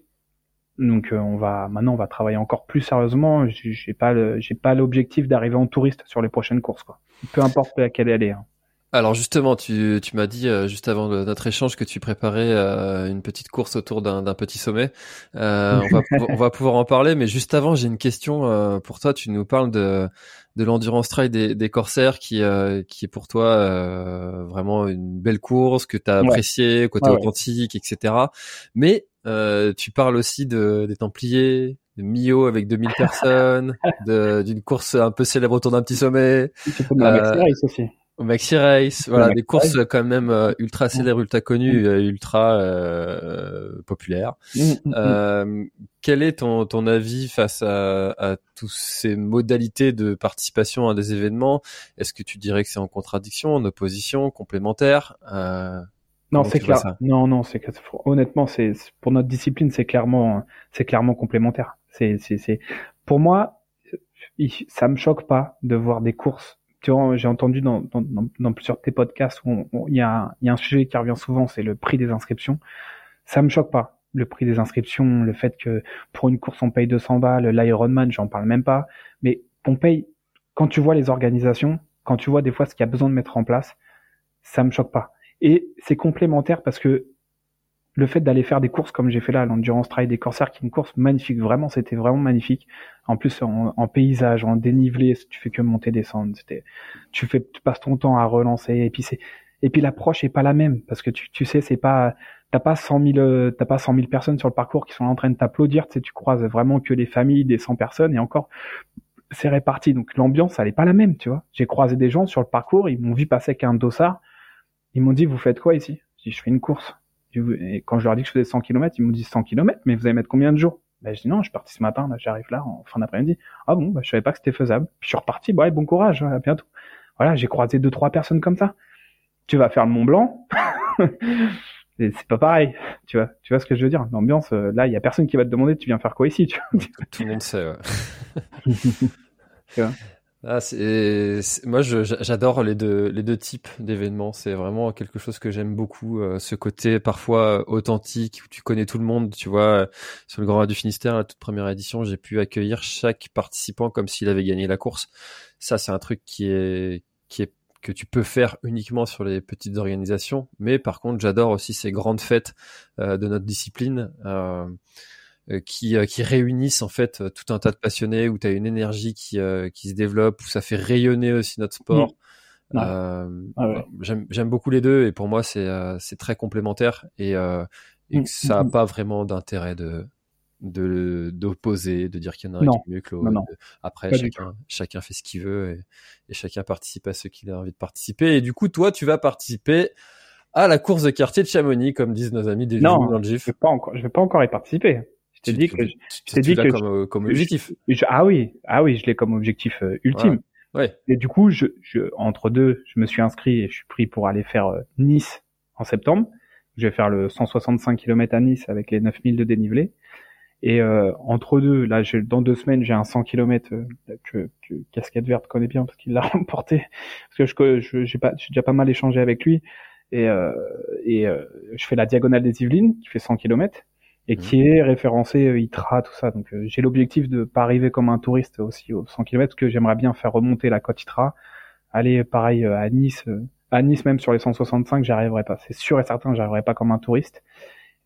Donc euh, on va maintenant on va travailler encore plus sérieusement. J'ai pas pas l'objectif d'arriver en touriste sur les prochaines courses quoi. Peu importe laquelle elle est. hein. Alors justement, tu, tu m'as dit euh, juste avant le- notre échange que tu préparais euh, une petite course autour d'un d'un petit sommet. Euh, on, va, on va pouvoir en parler, mais juste avant, j'ai une question euh, pour toi. Tu nous parles de, de l'endurance trail des, des corsaires qui, euh, qui est pour toi euh, vraiment une belle course que tu as Ouais. appréciée, côté Ouais, ouais. authentique, etc. Mais euh, tu parles aussi de, des Templiers, de Mio avec 2000 personnes, de- d'une course un peu célèbre autour d'un petit sommet. Tu la Euh, aussi. Au Maxi Race, voilà, Maxi des courses quand même euh, ultra célèbres, ultra connues, euh, ultra euh, populaires. Mm, mm, mm. Euh, quel est ton, ton avis face à, à toutes ces modalités de participation à des événements? Est-ce que tu dirais que c'est en contradiction, en opposition, complémentaire? Euh, non, c'est clair. Non, non, c'est honnêtement, c'est pour notre discipline, c'est clairement, c'est clairement complémentaire. C'est, c'est, c'est, pour moi, ça me choque pas de voir des courses. J'ai entendu dans, dans, dans, plusieurs de tes podcasts où il y a, y a un sujet qui revient souvent, c'est le prix des inscriptions. Ça me choque pas. Le prix des inscriptions, le fait que pour une course on paye 200 balles, l'Ironman, j'en parle même pas. Mais on paye, quand tu vois les organisations, quand tu vois des fois ce qu'il y a besoin de mettre en place, ça me choque pas. Et c'est complémentaire parce que le fait d'aller faire des courses comme j'ai fait là, l'Endurance Trail des Corsaires, qui est une course magnifique, vraiment, c'était vraiment magnifique. En plus, en, paysage, en dénivelé, tu fais que monter, descendre. C'était, tu fais, tu passes ton temps à relancer. Et puis c'est, et puis l'approche est pas la même parce que tu, tu sais, c'est pas, t'as pas 100 000, euh, t'as pas 100 000 personnes sur le parcours qui sont en train de t'applaudir. Tu sais, tu croises vraiment que les familles des 100 personnes et encore, c'est réparti. Donc l'ambiance, elle est pas la même, tu vois. J'ai croisé des gens sur le parcours, ils m'ont vu passer avec un. Ils m'ont dit, vous faites quoi ici? Je dis, je fais une course. Et quand je leur dis que je faisais 100 km, ils m'ont dit 100 km, mais vous allez mettre combien de jours? Ben, je dis, non, je suis parti ce matin, là, j'arrive là, en fin d'après-midi. Ah bon, ben, je savais pas que c'était faisable. Puis je suis reparti, bah, bon courage, à bientôt. Voilà, j'ai croisé deux, trois personnes comme ça. Tu vas faire le Mont Blanc? C'est pas pareil, tu vois, tu vois ce que je veux dire? L'ambiance, euh, là, il y a personne qui va te demander, tu viens faire quoi ici, tu vois? tout le monde sait. Ouais. Ah, c'est, c'est- moi, j'adore les deux, les deux types d'événements. C'est vraiment quelque chose que j'aime beaucoup. euh, ce côté parfois euh, authentique où tu connais tout le monde. Tu vois, euh, sur le Grand Raid du Finistère, la toute première édition, j'ai pu accueillir chaque participant comme s'il avait gagné la course. Ça, c'est un truc qui est, qui est que tu peux faire uniquement sur les petites organisations. Mais par contre, j'adore aussi ces grandes fêtes euh, de notre discipline. Euh, euh, qui, euh, qui réunissent en fait euh, tout un tas de passionnés, où tu as une énergie qui, euh, qui se développe, où ça fait rayonner aussi notre sport. Euh, ah J'aime beaucoup les deux et pour moi c'est euh, c'est très complémentaire et, euh, et mm, ça n'a mm, mm. pas vraiment d'intérêt de de d'opposer, de dire qu'il y en a un qui est mieux que l'autre. Après, chacun, chacun fait ce qu'il veut et, et, chacun participe à ce qu'il a envie de participer. Et du coup, toi, tu vas participer à la course de quartier de Chamonix, comme disent nos amis des non, dans le GIF. Je vais pas encore, je vais pas encore y participer. Je t'ai dit que, je t'ai dit que comme, comme objectif. ah oui, ah oui, je l'ai comme objectif euh, ultime. Ouais. Et du coup, je, je, entre deux, je me suis inscrit et je suis pris pour aller faire euh, Nice en septembre. Je vais faire le 165 km à Nice avec les 9000 de dénivelé. Et euh, entre deux, là, dans deux semaines, j'ai un 100 km euh, que, que, Casquette Verte connaît bien parce qu'il l'a remporté. Parce que je j'ai pas, j'ai déjà pas mal échangé avec lui. Et, euh, et euh, je fais la diagonale des Yvelines qui fait 100 km et mmh. qui est référencé euh, ITRA tout ça. Donc j'ai l'objectif de pas arriver comme un touriste aussi aux 100 km, que j'aimerais bien faire remonter la côte ITRA, aller pareil à Nice, à Nice même sur les 165, j'arriverai pas. C'est sûr et certain, j'arriverai pas comme un touriste.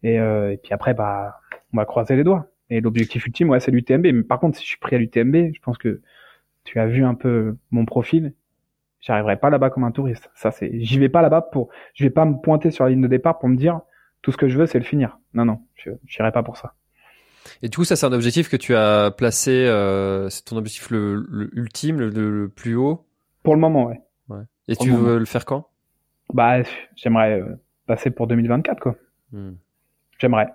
Et, et puis après, bah on va croiser les doigts. Et l'objectif ultime, ouais, c'est l'UTMB. Mais par contre, si je suis pris à l'UTMB, je pense que tu as vu un peu mon profil. J'arriverai pas là-bas comme un touriste. Ça, c'est, j'y vais pas là-bas pour, je vais pas me pointer sur la ligne de départ pour me dire, tout ce que je veux, c'est le finir. Non, non, je n'irai pas pour ça. Et du coup, ça, c'est un objectif que tu as placé, euh, c'est ton objectif le, ultime, le, plus haut? Pour le moment, ouais. ouais. Et tu veux le faire quand? Bah, j'aimerais euh, passer pour 2024, quoi. Hmm. J'aimerais.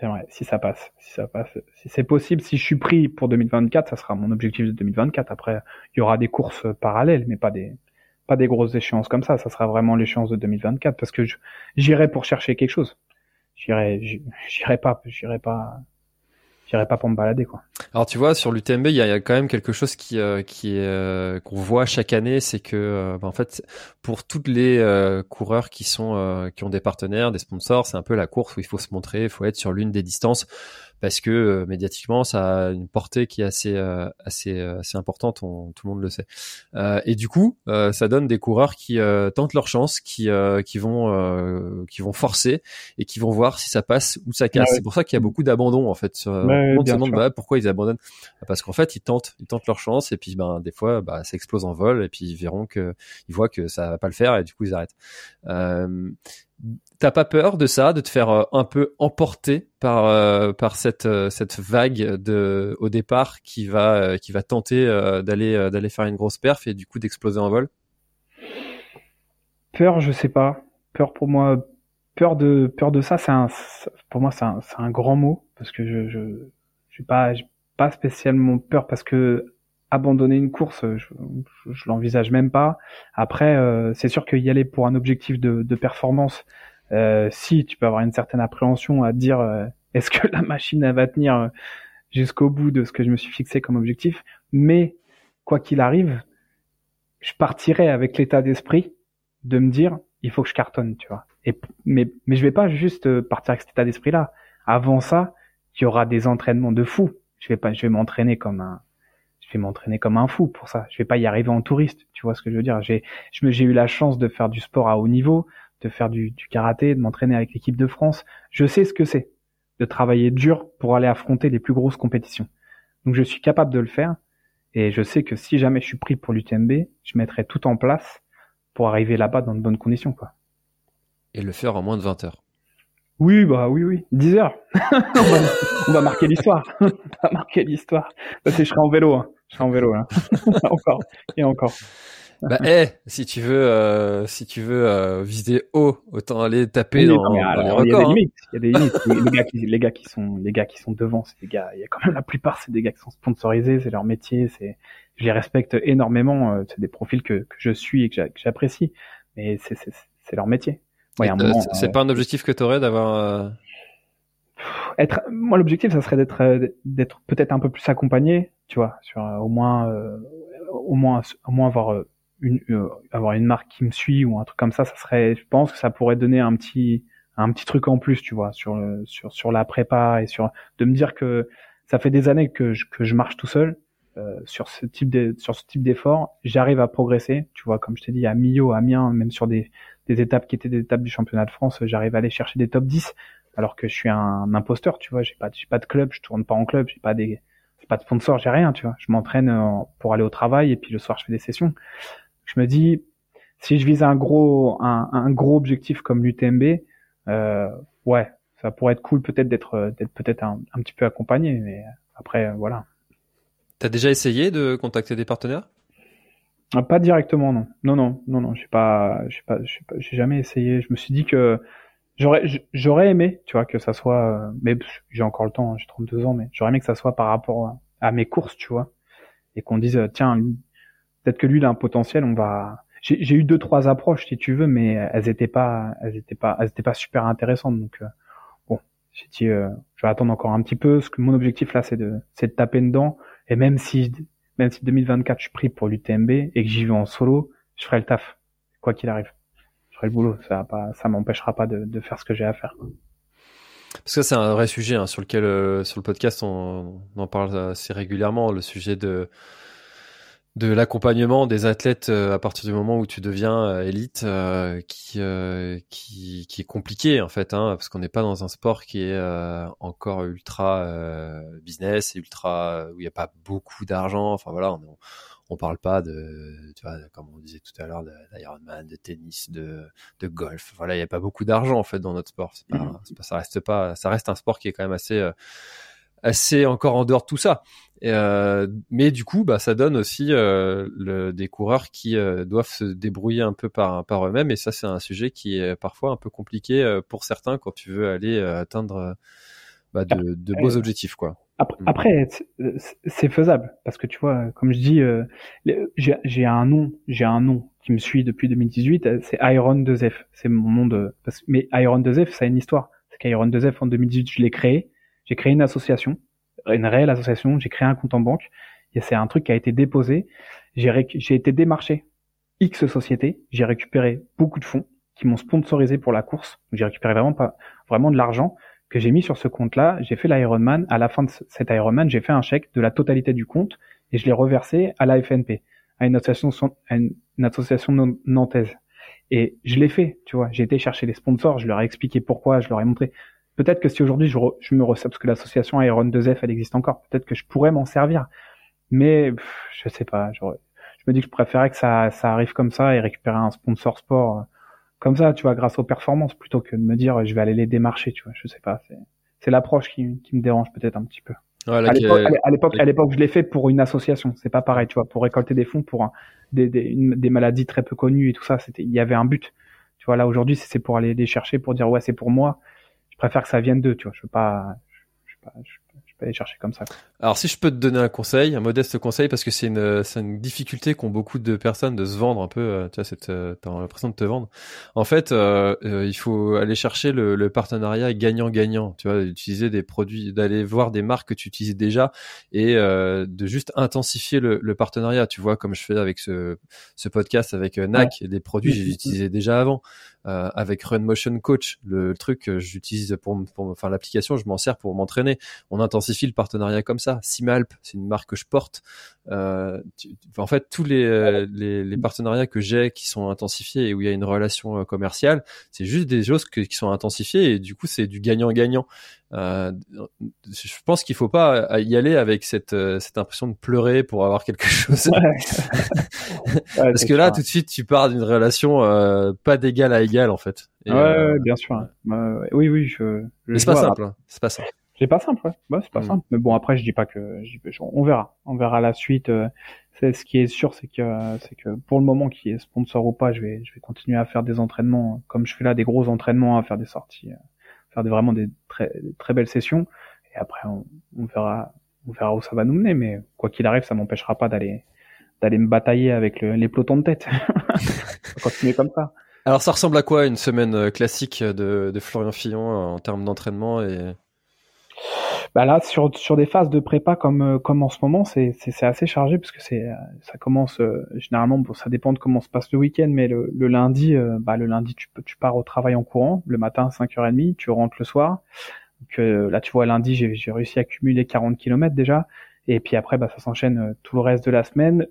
J'aimerais, si ça passe, si ça passe, si c'est possible, si je suis pris pour 2024, ça sera mon objectif de 2024. Après, il y aura des courses parallèles, mais pas des, pas des grosses échéances comme ça. Ça sera vraiment l'échéance de 2024 parce que j'irai pour chercher quelque chose. J'irai, j'irai pas, j'irai pas, j'irai pas pour me balader quoi. Alors tu vois sur l'UTMB il y, a, quand même quelque chose qui euh, euh, qu'on voit chaque année, c'est que euh, bah, en fait pour toutes les coureurs qui sont qui ont des partenaires, des sponsors, c'est un peu la course où il faut se montrer, il faut être sur l'une des distances parce que euh, médiatiquement ça a une portée qui est assez euh, assez euh, assez importante, tout le monde le sait. et du coup, ça donne des coureurs qui tentent leur chance, qui qui vont qui vont forcer et qui vont voir si ça passe ou ça casse. C'est pour ça qu'il y a beaucoup d'abandon en fait. Sur, ouais, on se demande bah, pourquoi ils abandonnent? Parce qu'en fait ils tentent ils tentent leur chance et puis ben des fois bah ça explose en vol et puis ils verront que ils voient que ça va pas le faire et du coup ils arrêtent. Euh, T'as pas peur de ça, de te faire euh, un peu emporter par euh, par cette euh, cette vague de au départ qui va qui va tenter d'aller d'aller faire une grosse perf et du coup d'exploser en vol? Peur, je sais pas. Peur pour moi, peur de peur de ça, c'est pour moi c'est un, un grand mot parce que je je j'ai pas pas spécialement peur parce que abandonner une course, je, je, l'envisage même pas. Après, c'est sûr qu'il y aller pour un objectif de, de performance, euh, si tu peux avoir une certaine appréhension à dire euh, est-ce que la machine elle va tenir euh, jusqu'au bout de ce que je me suis fixé comme objectif, mais quoi qu'il arrive, je partirai avec l'état d'esprit de me dire il faut que je cartonne, tu vois. Et mais mais je vais pas juste partir avec cet état d'esprit là. Avant ça, il y aura des entraînements de fou. Je vais pas je vais m'entraîner comme un je vais m'entraîner comme un fou pour ça. Je vais pas y arriver en touriste, tu vois ce que je veux dire. J'ai j'ai eu la chance de faire du sport à haut niveau, de faire du, du karaté, de m'entraîner avec l'équipe de France. Je sais ce que c'est de travailler dur pour aller affronter les plus grosses compétitions. Donc je suis capable de le faire et je sais que si jamais je suis pris pour l'UTMB, je mettrai tout en place pour arriver là-bas dans de bonnes conditions quoi. Et le faire en moins de 20 heures. Oui, bah oui, oui, 10 heures. on, va, marquer l'histoire. on va marquer l'histoire. Parce que je serai en vélo. Hein. Je serai en vélo là. encore et encore. Bah, eh, si tu veux, euh, si tu veux euh, viser haut, autant aller taper dans, les records. Il y a des hein. limites. Il y a des limites. les, gars qui, les gars qui sont, les gars qui sont devant, c'est des gars. Il y a quand même la plupart, c'est des gars qui sont sponsorisés, c'est leur métier. C'est, je les respecte énormément. Euh, c'est des profils que, que je suis et que j'apprécie. Mais c'est, c'est, c'est leur métier. Ouais, euh, c'est euh, pas un objectif que tu aurais d'avoir. Être, moi, l'objectif, ça serait d'être, d'être peut-être un peu plus accompagné, tu vois, sur au moins, au moins, au moins avoir une, euh, avoir une marque qui me suit ou un truc comme ça, ça serait, je pense que ça pourrait donner un petit, un petit truc en plus, tu vois, sur sur, sur la prépa et sur, de me dire que ça fait des années que je, que je marche tout seul. Euh, sur ce type de, sur ce type d'effort, j'arrive à progresser. Tu vois, comme je t'ai dit, à Millau, à Amiens, même sur des, des étapes qui étaient des étapes du championnat de France, j'arrive à aller chercher des top 10, alors que je suis un, imposteur, tu vois. J'ai pas, j'ai pas de club, je tourne pas en club, j'ai pas des, pas de sponsor, j'ai rien, tu vois. Je m'entraîne pour aller au travail et puis le soir je fais des sessions je me dis, si je vise un gros un, un gros objectif comme l'UTMB, euh, ouais, ça pourrait être cool peut-être d'être d'être peut-être un, un, petit peu accompagné, mais après voilà. T'as déjà essayé de contacter des partenaires? Ah, Pas directement, non. Non, non, non, non. J'ai pas, j'ai pas, j'ai jamais essayé. Je me suis dit que j'aurais, j'aurais aimé, tu vois, que ça soit, mais j'ai encore le temps, hein, j'ai 32 ans, mais j'aurais aimé que ça soit par rapport à mes courses, tu vois, et qu'on dise, tiens, peut-être que lui, il a un potentiel, on va. J'ai eu deux, trois approches, si tu veux, mais elles étaient pas, elles étaient pas, elles étaient pas super intéressantes. Donc, euh, bon, j'ai dit, euh, je vais attendre encore un petit peu. Ce que mon objectif là, c'est de, c'est de taper dedans. Et même si, même si 2024, je suis pris pour l'UTMB et que j'y vais en solo, je ferai le taf, quoi qu'il arrive. Ferai le boulot. Ça, m'empêchera pas de, faire ce que j'ai à faire. Parce que c'est un vrai sujet hein, sur lequel, euh, sur le podcast, on, en parle assez régulièrement, le sujet de de l'accompagnement des athlètes euh, à partir du moment où tu deviens euh, élite euh, qui, qui, qui est compliqué en fait hein, parce qu'on n'est pas dans un sport qui est encore ultra business et ultra où il n'y a pas beaucoup d'argent enfin voilà on, on parle pas de tu vois comme on disait tout à l'heure d'Ironman de, tennis de, de golf voilà il n'y a pas beaucoup d'argent en fait dans notre sport c'est pas, mmh. pas, ça reste pas ça reste un sport qui est quand même assez assez encore en dehors de tout ça. Euh, mais du coup, bah, ça donne aussi euh, le, des coureurs qui euh, doivent se débrouiller un peu par, par eux-mêmes. Et ça, c'est un sujet qui est parfois un peu compliqué euh, pour certains quand tu veux aller euh, atteindre bah, de, de, beaux objectifs, quoi. Après, mm. c'est faisable parce que tu vois, comme je dis, j'ai un nom, j'ai un nom qui me suit depuis 2018. C'est Iron 2F. C'est mon nom de. Mais Iron 2F, ça a une histoire. C'est qu'Iron 2F en 2018, je l'ai créé j'ai créé une association, une réelle association, j'ai créé un compte en banque, et c'est un truc qui a été déposé. J'ai, été démarché X sociétés, j'ai récupéré beaucoup de fonds qui m'ont sponsorisé pour la course. J'ai récupéré vraiment pas vraiment de l'argent que j'ai mis sur ce compte-là. J'ai fait l'Ironman. À la fin de cet Ironman, j'ai fait un chèque de la totalité du compte et je l'ai reversé à la FNP, à une association, à une, association nantaise. Et je l'ai fait, tu vois. J'ai été chercher les sponsors, je leur ai expliqué pourquoi, je leur ai montré. Peut-être que si aujourd'hui je, me ressens, parce que l'association Iron 2F, elle existe encore, peut-être que je pourrais m'en servir. Mais je sais pas, je, me dis que je préférais que ça, ça arrive comme ça et récupérer un sponsor sport euh, comme ça, tu vois, grâce aux performances, plutôt que de me dire je vais aller les démarcher, tu vois. Je sais pas, c'est l'approche qui, qui me dérange peut-être un petit peu. à l'époque, à l'époque, je l'ai fait pour une association. C'est pas pareil, tu vois, pour récolter des fonds pour un, des, des, des maladies très peu connues et tout ça. C'était, il y avait un but. Tu vois, là aujourd'hui, c'est pour aller les chercher, pour dire ouais, c'est pour moi préfère que ça vienne d'eux, tu vois. Je veux pas, je, veux pas, je, peux aller chercher comme ça. Alors si je peux te donner un conseil, un modeste conseil, parce que c'est une, c'est une difficulté qu'ont beaucoup de personnes de se vendre un peu. Euh, tu vois, euh, t'as l'impression de te vendre. En fait, euh, il faut aller chercher le, le partenariat gagnant-gagnant. Tu vois, utiliser des produits, d'aller voir des marques que tu utilises déjà et de juste intensifier le, le, partenariat. Tu vois, comme je fais avec ce, ce podcast avec NAC, des produits que j'ai utilisés déjà avant. Euh, avec Run Motion Coach, le, truc que j'utilise pour, pour, enfin l'application, je m'en sers pour m'entraîner. On intensifie le partenariat comme ça. Simalp, c'est une marque que je porte. Euh, en fait, tous les, les, les partenariats que j'ai qui sont intensifiés et où il y a une relation euh, commerciale, c'est juste des choses qui sont intensifiées et du coup c'est du gagnant-gagnant. Euh, je pense qu'il faut pas y aller avec cette, euh, cette impression de pleurer pour avoir quelque chose. Parce que là, tout de suite, tu pars d'une relation euh, pas d'égal à égal en fait. Et, ouais, bien sûr. oui, oui, je. je c'est pas simple. Hein. C'est pas simple. C'est pas simple, ouais. ouais c'est pas mm. simple. Mais bon, après, je dis pas que, on verra, on verra la suite. C'est ce qui est sûr, c'est que, c'est que pour le moment, qui est sponsor ou pas, je vais, je vais continuer à faire des entraînements, comme je fais là, des gros entraînements, à faire des sorties faire des, vraiment des très, très belles sessions. Et après, on, on, verra, on verra où ça va nous mener. Mais quoi qu'il arrive, ça m'empêchera pas d'aller d'aller me batailler avec le, les pelotons de tête. on continuer comme ça. Alors, ça ressemble à quoi une semaine euh, classique de, de Florian Fillon en termes d'entraînement et bah là sur sur des phases de prépa comme euh, comme en ce moment c'est assez chargé parce que c'est euh, ça commence euh, généralement bon, ça dépend de comment se passe le week-end mais le, le lundi bah le lundi tu tu pars au travail en courant. Le matin à 5h30 tu rentres le soir. Donc là tu vois lundi j'ai j'ai réussi à cumuler 40 km déjà. Et puis après bah ça s'enchaîne tout le reste de la semaine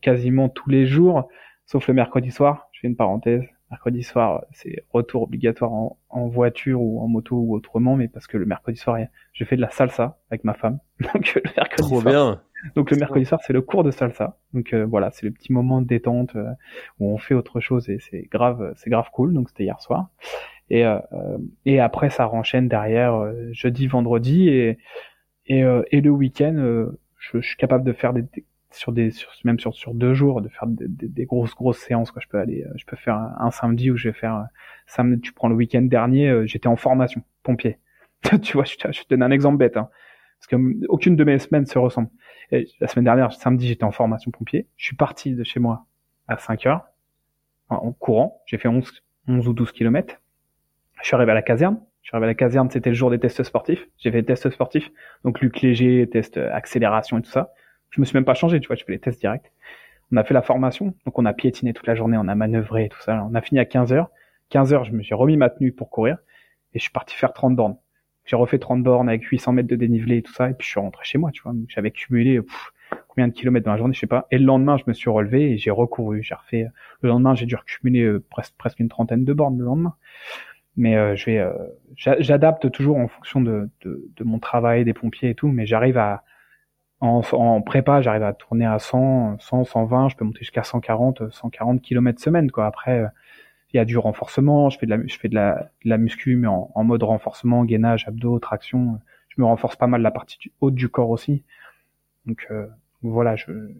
quasiment tous les jours sauf le mercredi soir. Je fais une parenthèse mercredi soir, c'est retour obligatoire en, voiture ou en moto ou autrement, mais parce que le mercredi soir, je fais de la salsa avec ma femme. Donc le mercredi Trop bien. Donc le mercredi soir, c'est le cours de salsa. Donc euh, voilà, c'est le petit moment de détente euh, où on fait autre chose et c'est grave, c'est grave cool. Donc c'était hier soir. Et euh, et après ça renchaîne derrière jeudi, vendredi et et, et le week-end, je, je, suis capable de faire des, sur des sur, même sur sur deux jours de faire des, des, grosses grosses séances. Quoi. Je peux aller, je peux faire un, samedi où je vais faire samedi. Tu prends le week-end dernier, j'étais en formation pompier. tu vois, je, te donne un exemple bête. Hein parce que aucune de mes semaines se ressemble. la semaine dernière, samedi, j'étais en formation pompier. Je suis parti de chez moi à 5 heures en, courant. J'ai fait 11, 11 ou 12 kilomètres. Je suis arrivé à la caserne. Je suis arrivé à la caserne, c'était le jour des tests sportifs. J'ai fait les tests sportifs, donc Luc Léger, test accélération et tout ça. Je me suis même pas changé, tu vois, je fais les tests directs. On a fait la formation, donc on a piétiné toute la journée, on a manœuvré et tout ça. On a fini à 15 heures. 15 heures, je me suis remis ma tenue pour courir et je suis parti faire 30 bornes. J'ai refait 30 bornes avec 800 mètres de dénivelé et tout ça, et puis je suis rentré chez moi, tu vois. J'avais cumulé combien de kilomètres dans la journée, je sais pas. Et le lendemain, je me suis relevé et j'ai recouru. J'ai refait. Le lendemain, j'ai dû recumuler euh, presque presque une trentaine de bornes le lendemain. Mais euh, je vais, euh, j'adapte toujours en fonction de, de, de, mon travail, des pompiers et tout. Mais j'arrive à en, en prépa, j'arrive à tourner à 100, 100, 120. Je peux monter jusqu'à 140, 140 kilomètres semaine, quoi. Après il y a du renforcement, je fais de la, je fais de la, de la muscu, mais en, mode renforcement, gainage, abdos, traction. Je me renforce pas mal la partie haute du corps aussi. Donc euh, voilà,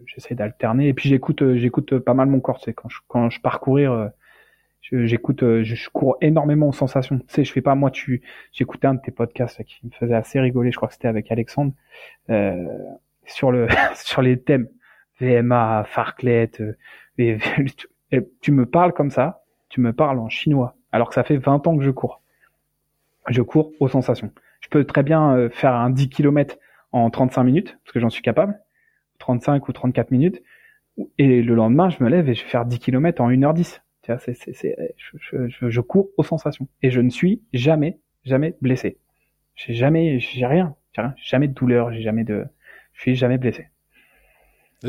j'essaie d'alterner. Et puis j'écoute, euh, j'écoute pas mal mon corps. C'est quand je, quand je pars euh, j'écoute, je, je, cours énormément aux sensations. Tu sais, je fais pas moi. Tu, j'écoutais un de tes podcasts qui me faisait assez rigoler. Je crois que c'était avec Alexandre euh, sur le sur les thèmes VMA, Farclet. et, tu me parles comme ça tu me parles en chinois, alors que ça fait 20 ans que je cours. Je cours aux sensations. Je peux très bien euh, faire un 10 km en 35 minutes, parce que j'en suis capable, 35 ou 34 minutes, et le lendemain, je me lève et je vais faire 10 km en 1h10. Tu vois, c'est, c'est, c'est, je, je, je, cours aux sensations. Et je ne suis jamais, jamais blessé. J'ai jamais, j'ai rien, j'ai rien, jamais de douleur, j'ai jamais de, je suis jamais blessé.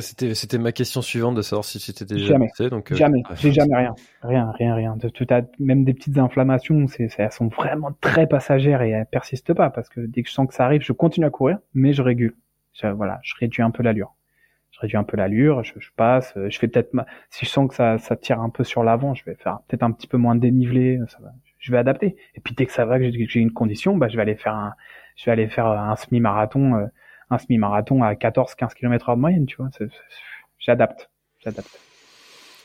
C'était, c'était ma question suivante de savoir si c'était déjà jamais. donc, euh, jamais. J'ai jamais rien. Rien, rien, rien. De, tu même des petites inflammations, c'est, elles sont vraiment très passagères et elles persistent pas parce que dès que je sens que ça arrive, je continue à courir, mais je régule. voilà, je réduis un peu l'allure. Je réduis un peu l'allure, je, je, passe, je fais peut-être, si je sens que ça, ça tire un peu sur l'avant, je vais faire peut-être un petit peu moins de dénivelé, ça va, je vais adapter. Et puis dès que ça va, que j'ai une condition, bah, je vais aller faire un, je vais aller faire un semi-marathon, euh, un semi-marathon à 14-15 km heure de moyenne, tu vois. J'adapte, j'adapte.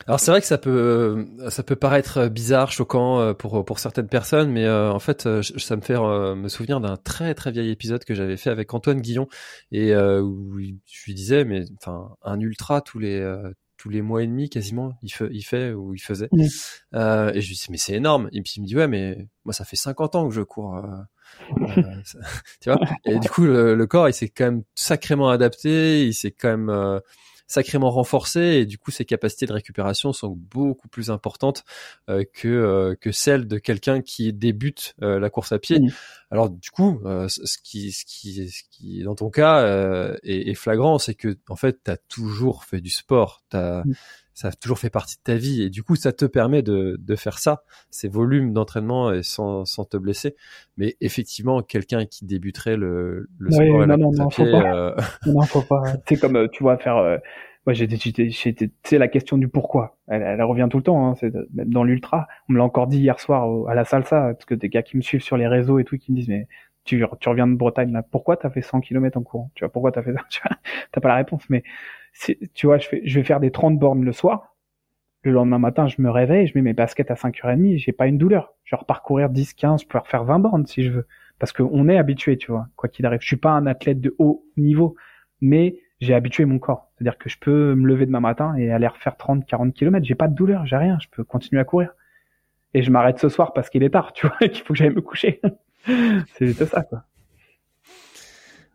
Alors c'est vrai que ça peut ça peut paraître bizarre, choquant euh, pour pour certaines personnes, mais euh, en fait euh, ça me fait me souvenir d'un très très vieil épisode que j'avais fait avec Antoine Guillon et où je lui disais mais enfin un ultra tous les tous les mois et demi quasiment il fait il fait ou il faisait et je lui dis mais c'est énorme et puis il me dit ouais mais moi ça fait 50 ans que je cours euh, tu vois et du coup le, corps il s'est quand même sacrément adapté il s'est quand même euh, sacrément renforcé et du coup ses capacités de récupération sont beaucoup plus importantes euh, que que celles de quelqu'un qui débute la course à pied. Alors du coup, ce qui ce qui ce qui dans ton cas est, est, flagrant, c'est que en fait tu as toujours fait du sport, tu ça a toujours fait partie de ta vie et du coup ça te permet de, de faire ça, ces volumes d'entraînement et sans, sans te blesser. Mais effectivement, quelqu'un qui débuterait le, le sport non, non, non, faut pas. Euh... non, faut pas. C'est comme euh, tu vois faire. Euh... Moi, j'étais, c'est la question du pourquoi. Elle, elle, revient tout le temps. Hein. C'est même dans l'ultra. On me l'a encore dit hier soir à la salsa parce que des gars qui me suivent sur les réseaux et tout qui me disent mais tu, reviens de Bretagne là, pourquoi t'as fait 100 km en courant? Tu vois pourquoi t'as fait ça? Tu vois, t'as pas la réponse, mais tu vois, je, je vais faire des 30 bornes le soir. Le lendemain matin, je me réveille, je mets mes baskets à 5h30, j'ai pas une douleur. Je vais reparcourir 10, 15, je peux refaire 20 bornes si je veux. Parce qu'on est habitué, tu vois, quoi qu'il arrive. Je suis pas un athlète de haut niveau, mais j'ai habitué mon corps. C'est-à-dire que je peux me lever demain matin et aller refaire 30, 40 km. J'ai pas de douleur, j'ai rien. Je peux continuer à courir. Et je m'arrête ce soir parce qu'il est tard, tu vois, qu'il faut que j'aille me coucher. C'est juste ça, quoi.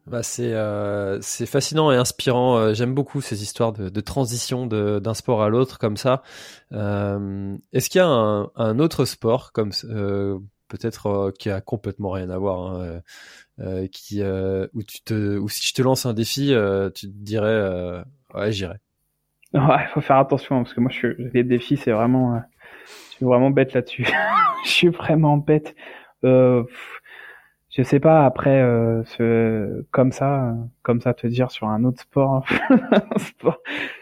Bah c'est euh, c'est fascinant et inspirant. Euh, j'aime beaucoup ces histoires de, de transition d'un sport à l'autre comme ça. Euh, Est-ce qu'il y a un, un, autre sport comme euh, peut-être qui a complètement rien à voir, hein, qui où tu te ou si je te lance un défi, tu te dirais ouais j'irai. Ouais, faut faire attention parce que moi je suis, les défis c'est vraiment je suis vraiment bête là-dessus. je suis vraiment bête. Euh, je sais pas après euh, ce, comme ça, comme ça te dire sur un autre sport, sport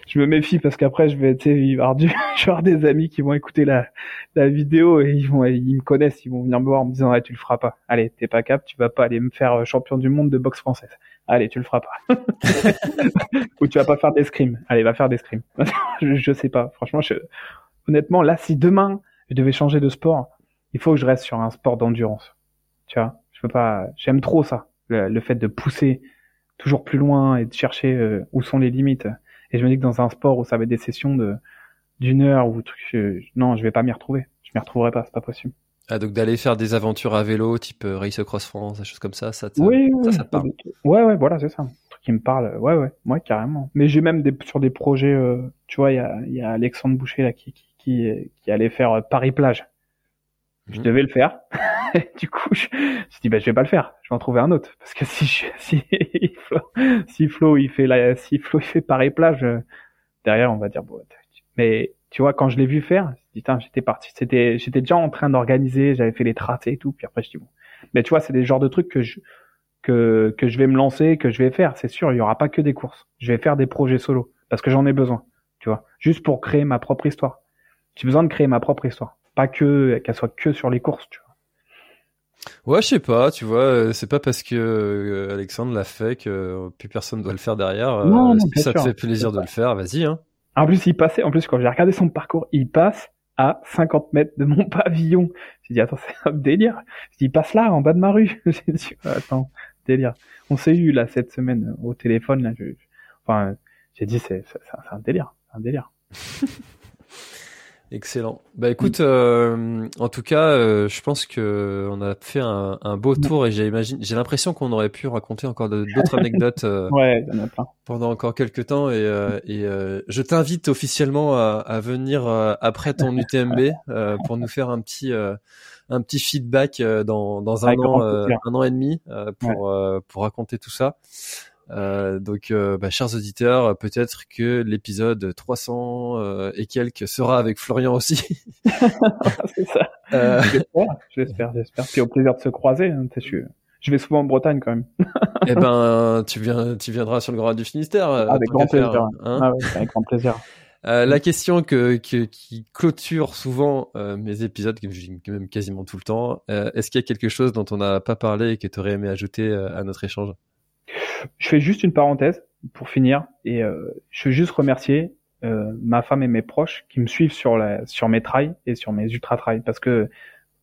je me méfie parce qu'apraprès je vais, tu sais, je vais avoir des amis qui vont écouter la, la vidéo et ils vont, ils me connaissent, ils vont venir me voir en me disant, ah, tu le feras pas. Allez, t'es pas cap, tu vas pas aller me faire champion du monde de boxe française. Allez, tu le feras pas. Ou tu vas pas faire d'escrime. Allez, va faire d'escrime. je, je sais pas. Franchement, je, honnêtement, là, si demain je devais changer de sport, il faut que je reste sur un sport d'endurance. Tu vois, je peux pas. J'aime trop ça, le, fait de pousser toujours plus loin et de chercher euh, où sont les limites. Et je me dis que dans un sport où ça va être des sessions de d'une heure ou truc, euh, non, je vais pas m'y retrouver. Je m'y retrouverai pas, c'est pas possible. Ah donc d'aller faire des aventures à vélo, type euh, Race Across France, des choses comme ça, ça te, oui, ça, ça te parle? Ouais, ouais, voilà, c'est ça. Un truc qui me parle. Ouais, ouais, ouais, carrément. Mais j'ai même des sur des projets. tu vois, il y a, y a Alexandre Boucher là qui, qui, qui, qui allait faire Paris plage. Je mhm. devais le faire. du coup, je, me suis dit, bah, je vais pas le faire. Je vais en trouver un autre. Parce que si je, si, Flo, si Flo, il fait la, si Flo, il fait pareil plage, derrière, on va dire, bon, mais tu vois, quand je l'ai vu faire, j'étais parti, c'était, j'étais déjà en train d'organiser, j'avais fait les tracés et tout, puis après, je dis, bon. Mais tu vois, c'est des genres de trucs que je, que, que je vais me lancer, que je vais faire. C'est sûr, il y aura pas que des courses. Je vais faire des projets solo. Parce que j'en ai besoin. Tu vois. Juste pour créer ma propre histoire. J'ai besoin de créer ma propre histoire pas que qu'elle soit que sur les courses, tu vois. Ouais, je sais pas, tu vois, euh, c'est pas parce que euh, Alexandre l'a fait que plus personne doit le faire derrière. Euh, non, si ça te fait plaisir de le faire, vas-y. Hein. En plus, il passait, en plus quand j'ai regardé son parcours, il passe à 50 mètres de mon pavillon. J'ai dit attends, c'est un délire. J'ai dit il passe là, en bas de ma rue. j'ai dit attends, délire. On s'est eu là cette semaine au téléphone là. enfin, j'ai dit c'est c'est un délire, un délire. Excellent. Bah écoute, euh, en tout cas, euh, je pense que on a fait un, un beau tour et j'ai j'ai l'impression qu'on aurait pu raconter encore d'autres anecdotes euh, ouais, pendant encore quelques temps et, euh, et je t'invite officiellement à, à venir après ton UTMB pour nous faire un petit un petit feedback dans, dans un an un an et demi pour pour raconter tout ça. Euh, donc, euh, bah, chers auditeurs, peut-être que l'épisode 300 euh, et quelques sera avec Florian aussi. c'est ça. J'espère, j'espère, Puis au plaisir de se croiser. Hein, je vais souvent en Bretagne quand même. eh ben, tu viens, tu viendras sur le Grand du Finistère. avec grand plaisir. Hein ah avec grand plaisir. la question que, que, qui clôture souvent mes épisodes, que je dis même quasiment tout le temps, est-ce qu'il y a quelque chose dont on n'a pas parlé et que tu aurais aimé ajouter à notre échange? Je fais juste une parenthèse pour finir et euh, je veux juste remercier euh, ma femme et mes proches qui me suivent sur la sur mes trails et sur mes ultra trails parce que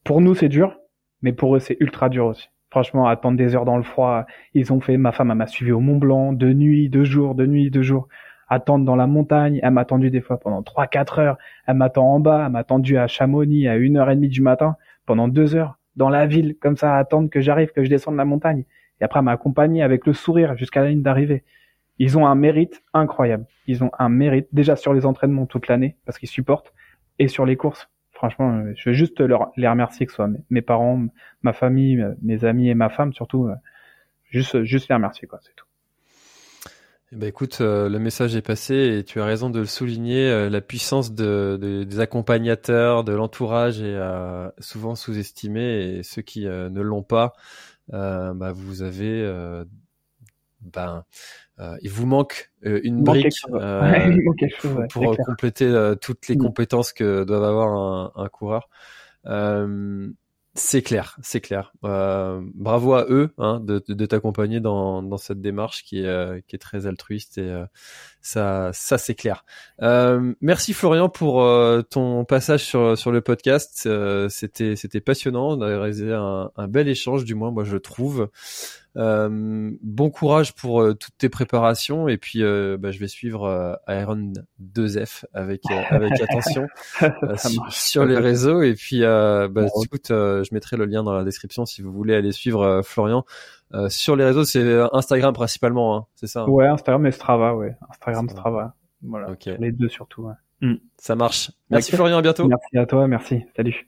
pour nous c'est dur mais pour eux c'est ultra dur aussi. Franchement, attendre des heures dans le froid, ils ont fait ma femme m'a suivi au Mont Blanc de nuit, de jour, de nuit, de jour. Attendre dans la montagne, elle m'a attendu des fois pendant 3 4 heures, elle m'attend en bas, elle m'a attendu à Chamonix à 1h30 du matin pendant 2 heures dans la ville comme ça attendre que j'arrive que je descende la montagne et après m'a accompagné avec le sourire jusqu'à la ligne d'arrivée. Ils ont un mérite incroyable. Ils ont un mérite déjà sur les entraînements toute l'année parce qu'ils supportent et sur les courses. Franchement, euh, je veux juste les remercier que ce soit mes parents, ma famille, euh, mes amis et ma femme surtout. Euh, juste, juste les remercier quoi, c'est tout. Eh ben écoute, le message est passé et tu as raison de le souligner. la puissance de, des accompagnateurs, de l'entourage est souvent sous-estimée et ceux qui ne l'ont pas euh, bah, vous avez euh, ben euh, il vous manque une brique pour, compléter toutes les mm. compétences que doivent avoir un, un coureur. C'est clair, c'est clair. bravo à eux hein, de, t'accompagner dans, dans cette démarche qui est, est très altruiste et ça, ça c'est clair. Euh, merci Florian pour euh, ton passage sur sur le podcast. Euh, c'était c'était passionnant. On a réalisé un, un, bel échange, du moins moi je trouve. Euh, bon courage pour toutes tes préparations et puis bah, je vais suivre Iron 2F avec avec attention sur, les réseaux et puis bah, écoute, je mettrai le lien dans la description si vous voulez aller suivre Florian. Euh, sur les réseaux, c'est Instagram principalement, hein, c'est ça hein? Ouais, Instagram et Strava, ouais. Instagram, Strava. Voilà. Les deux surtout. Ouais. Mm. Ça marche. Merci Florian, à bientôt. Merci à toi, merci. Salut.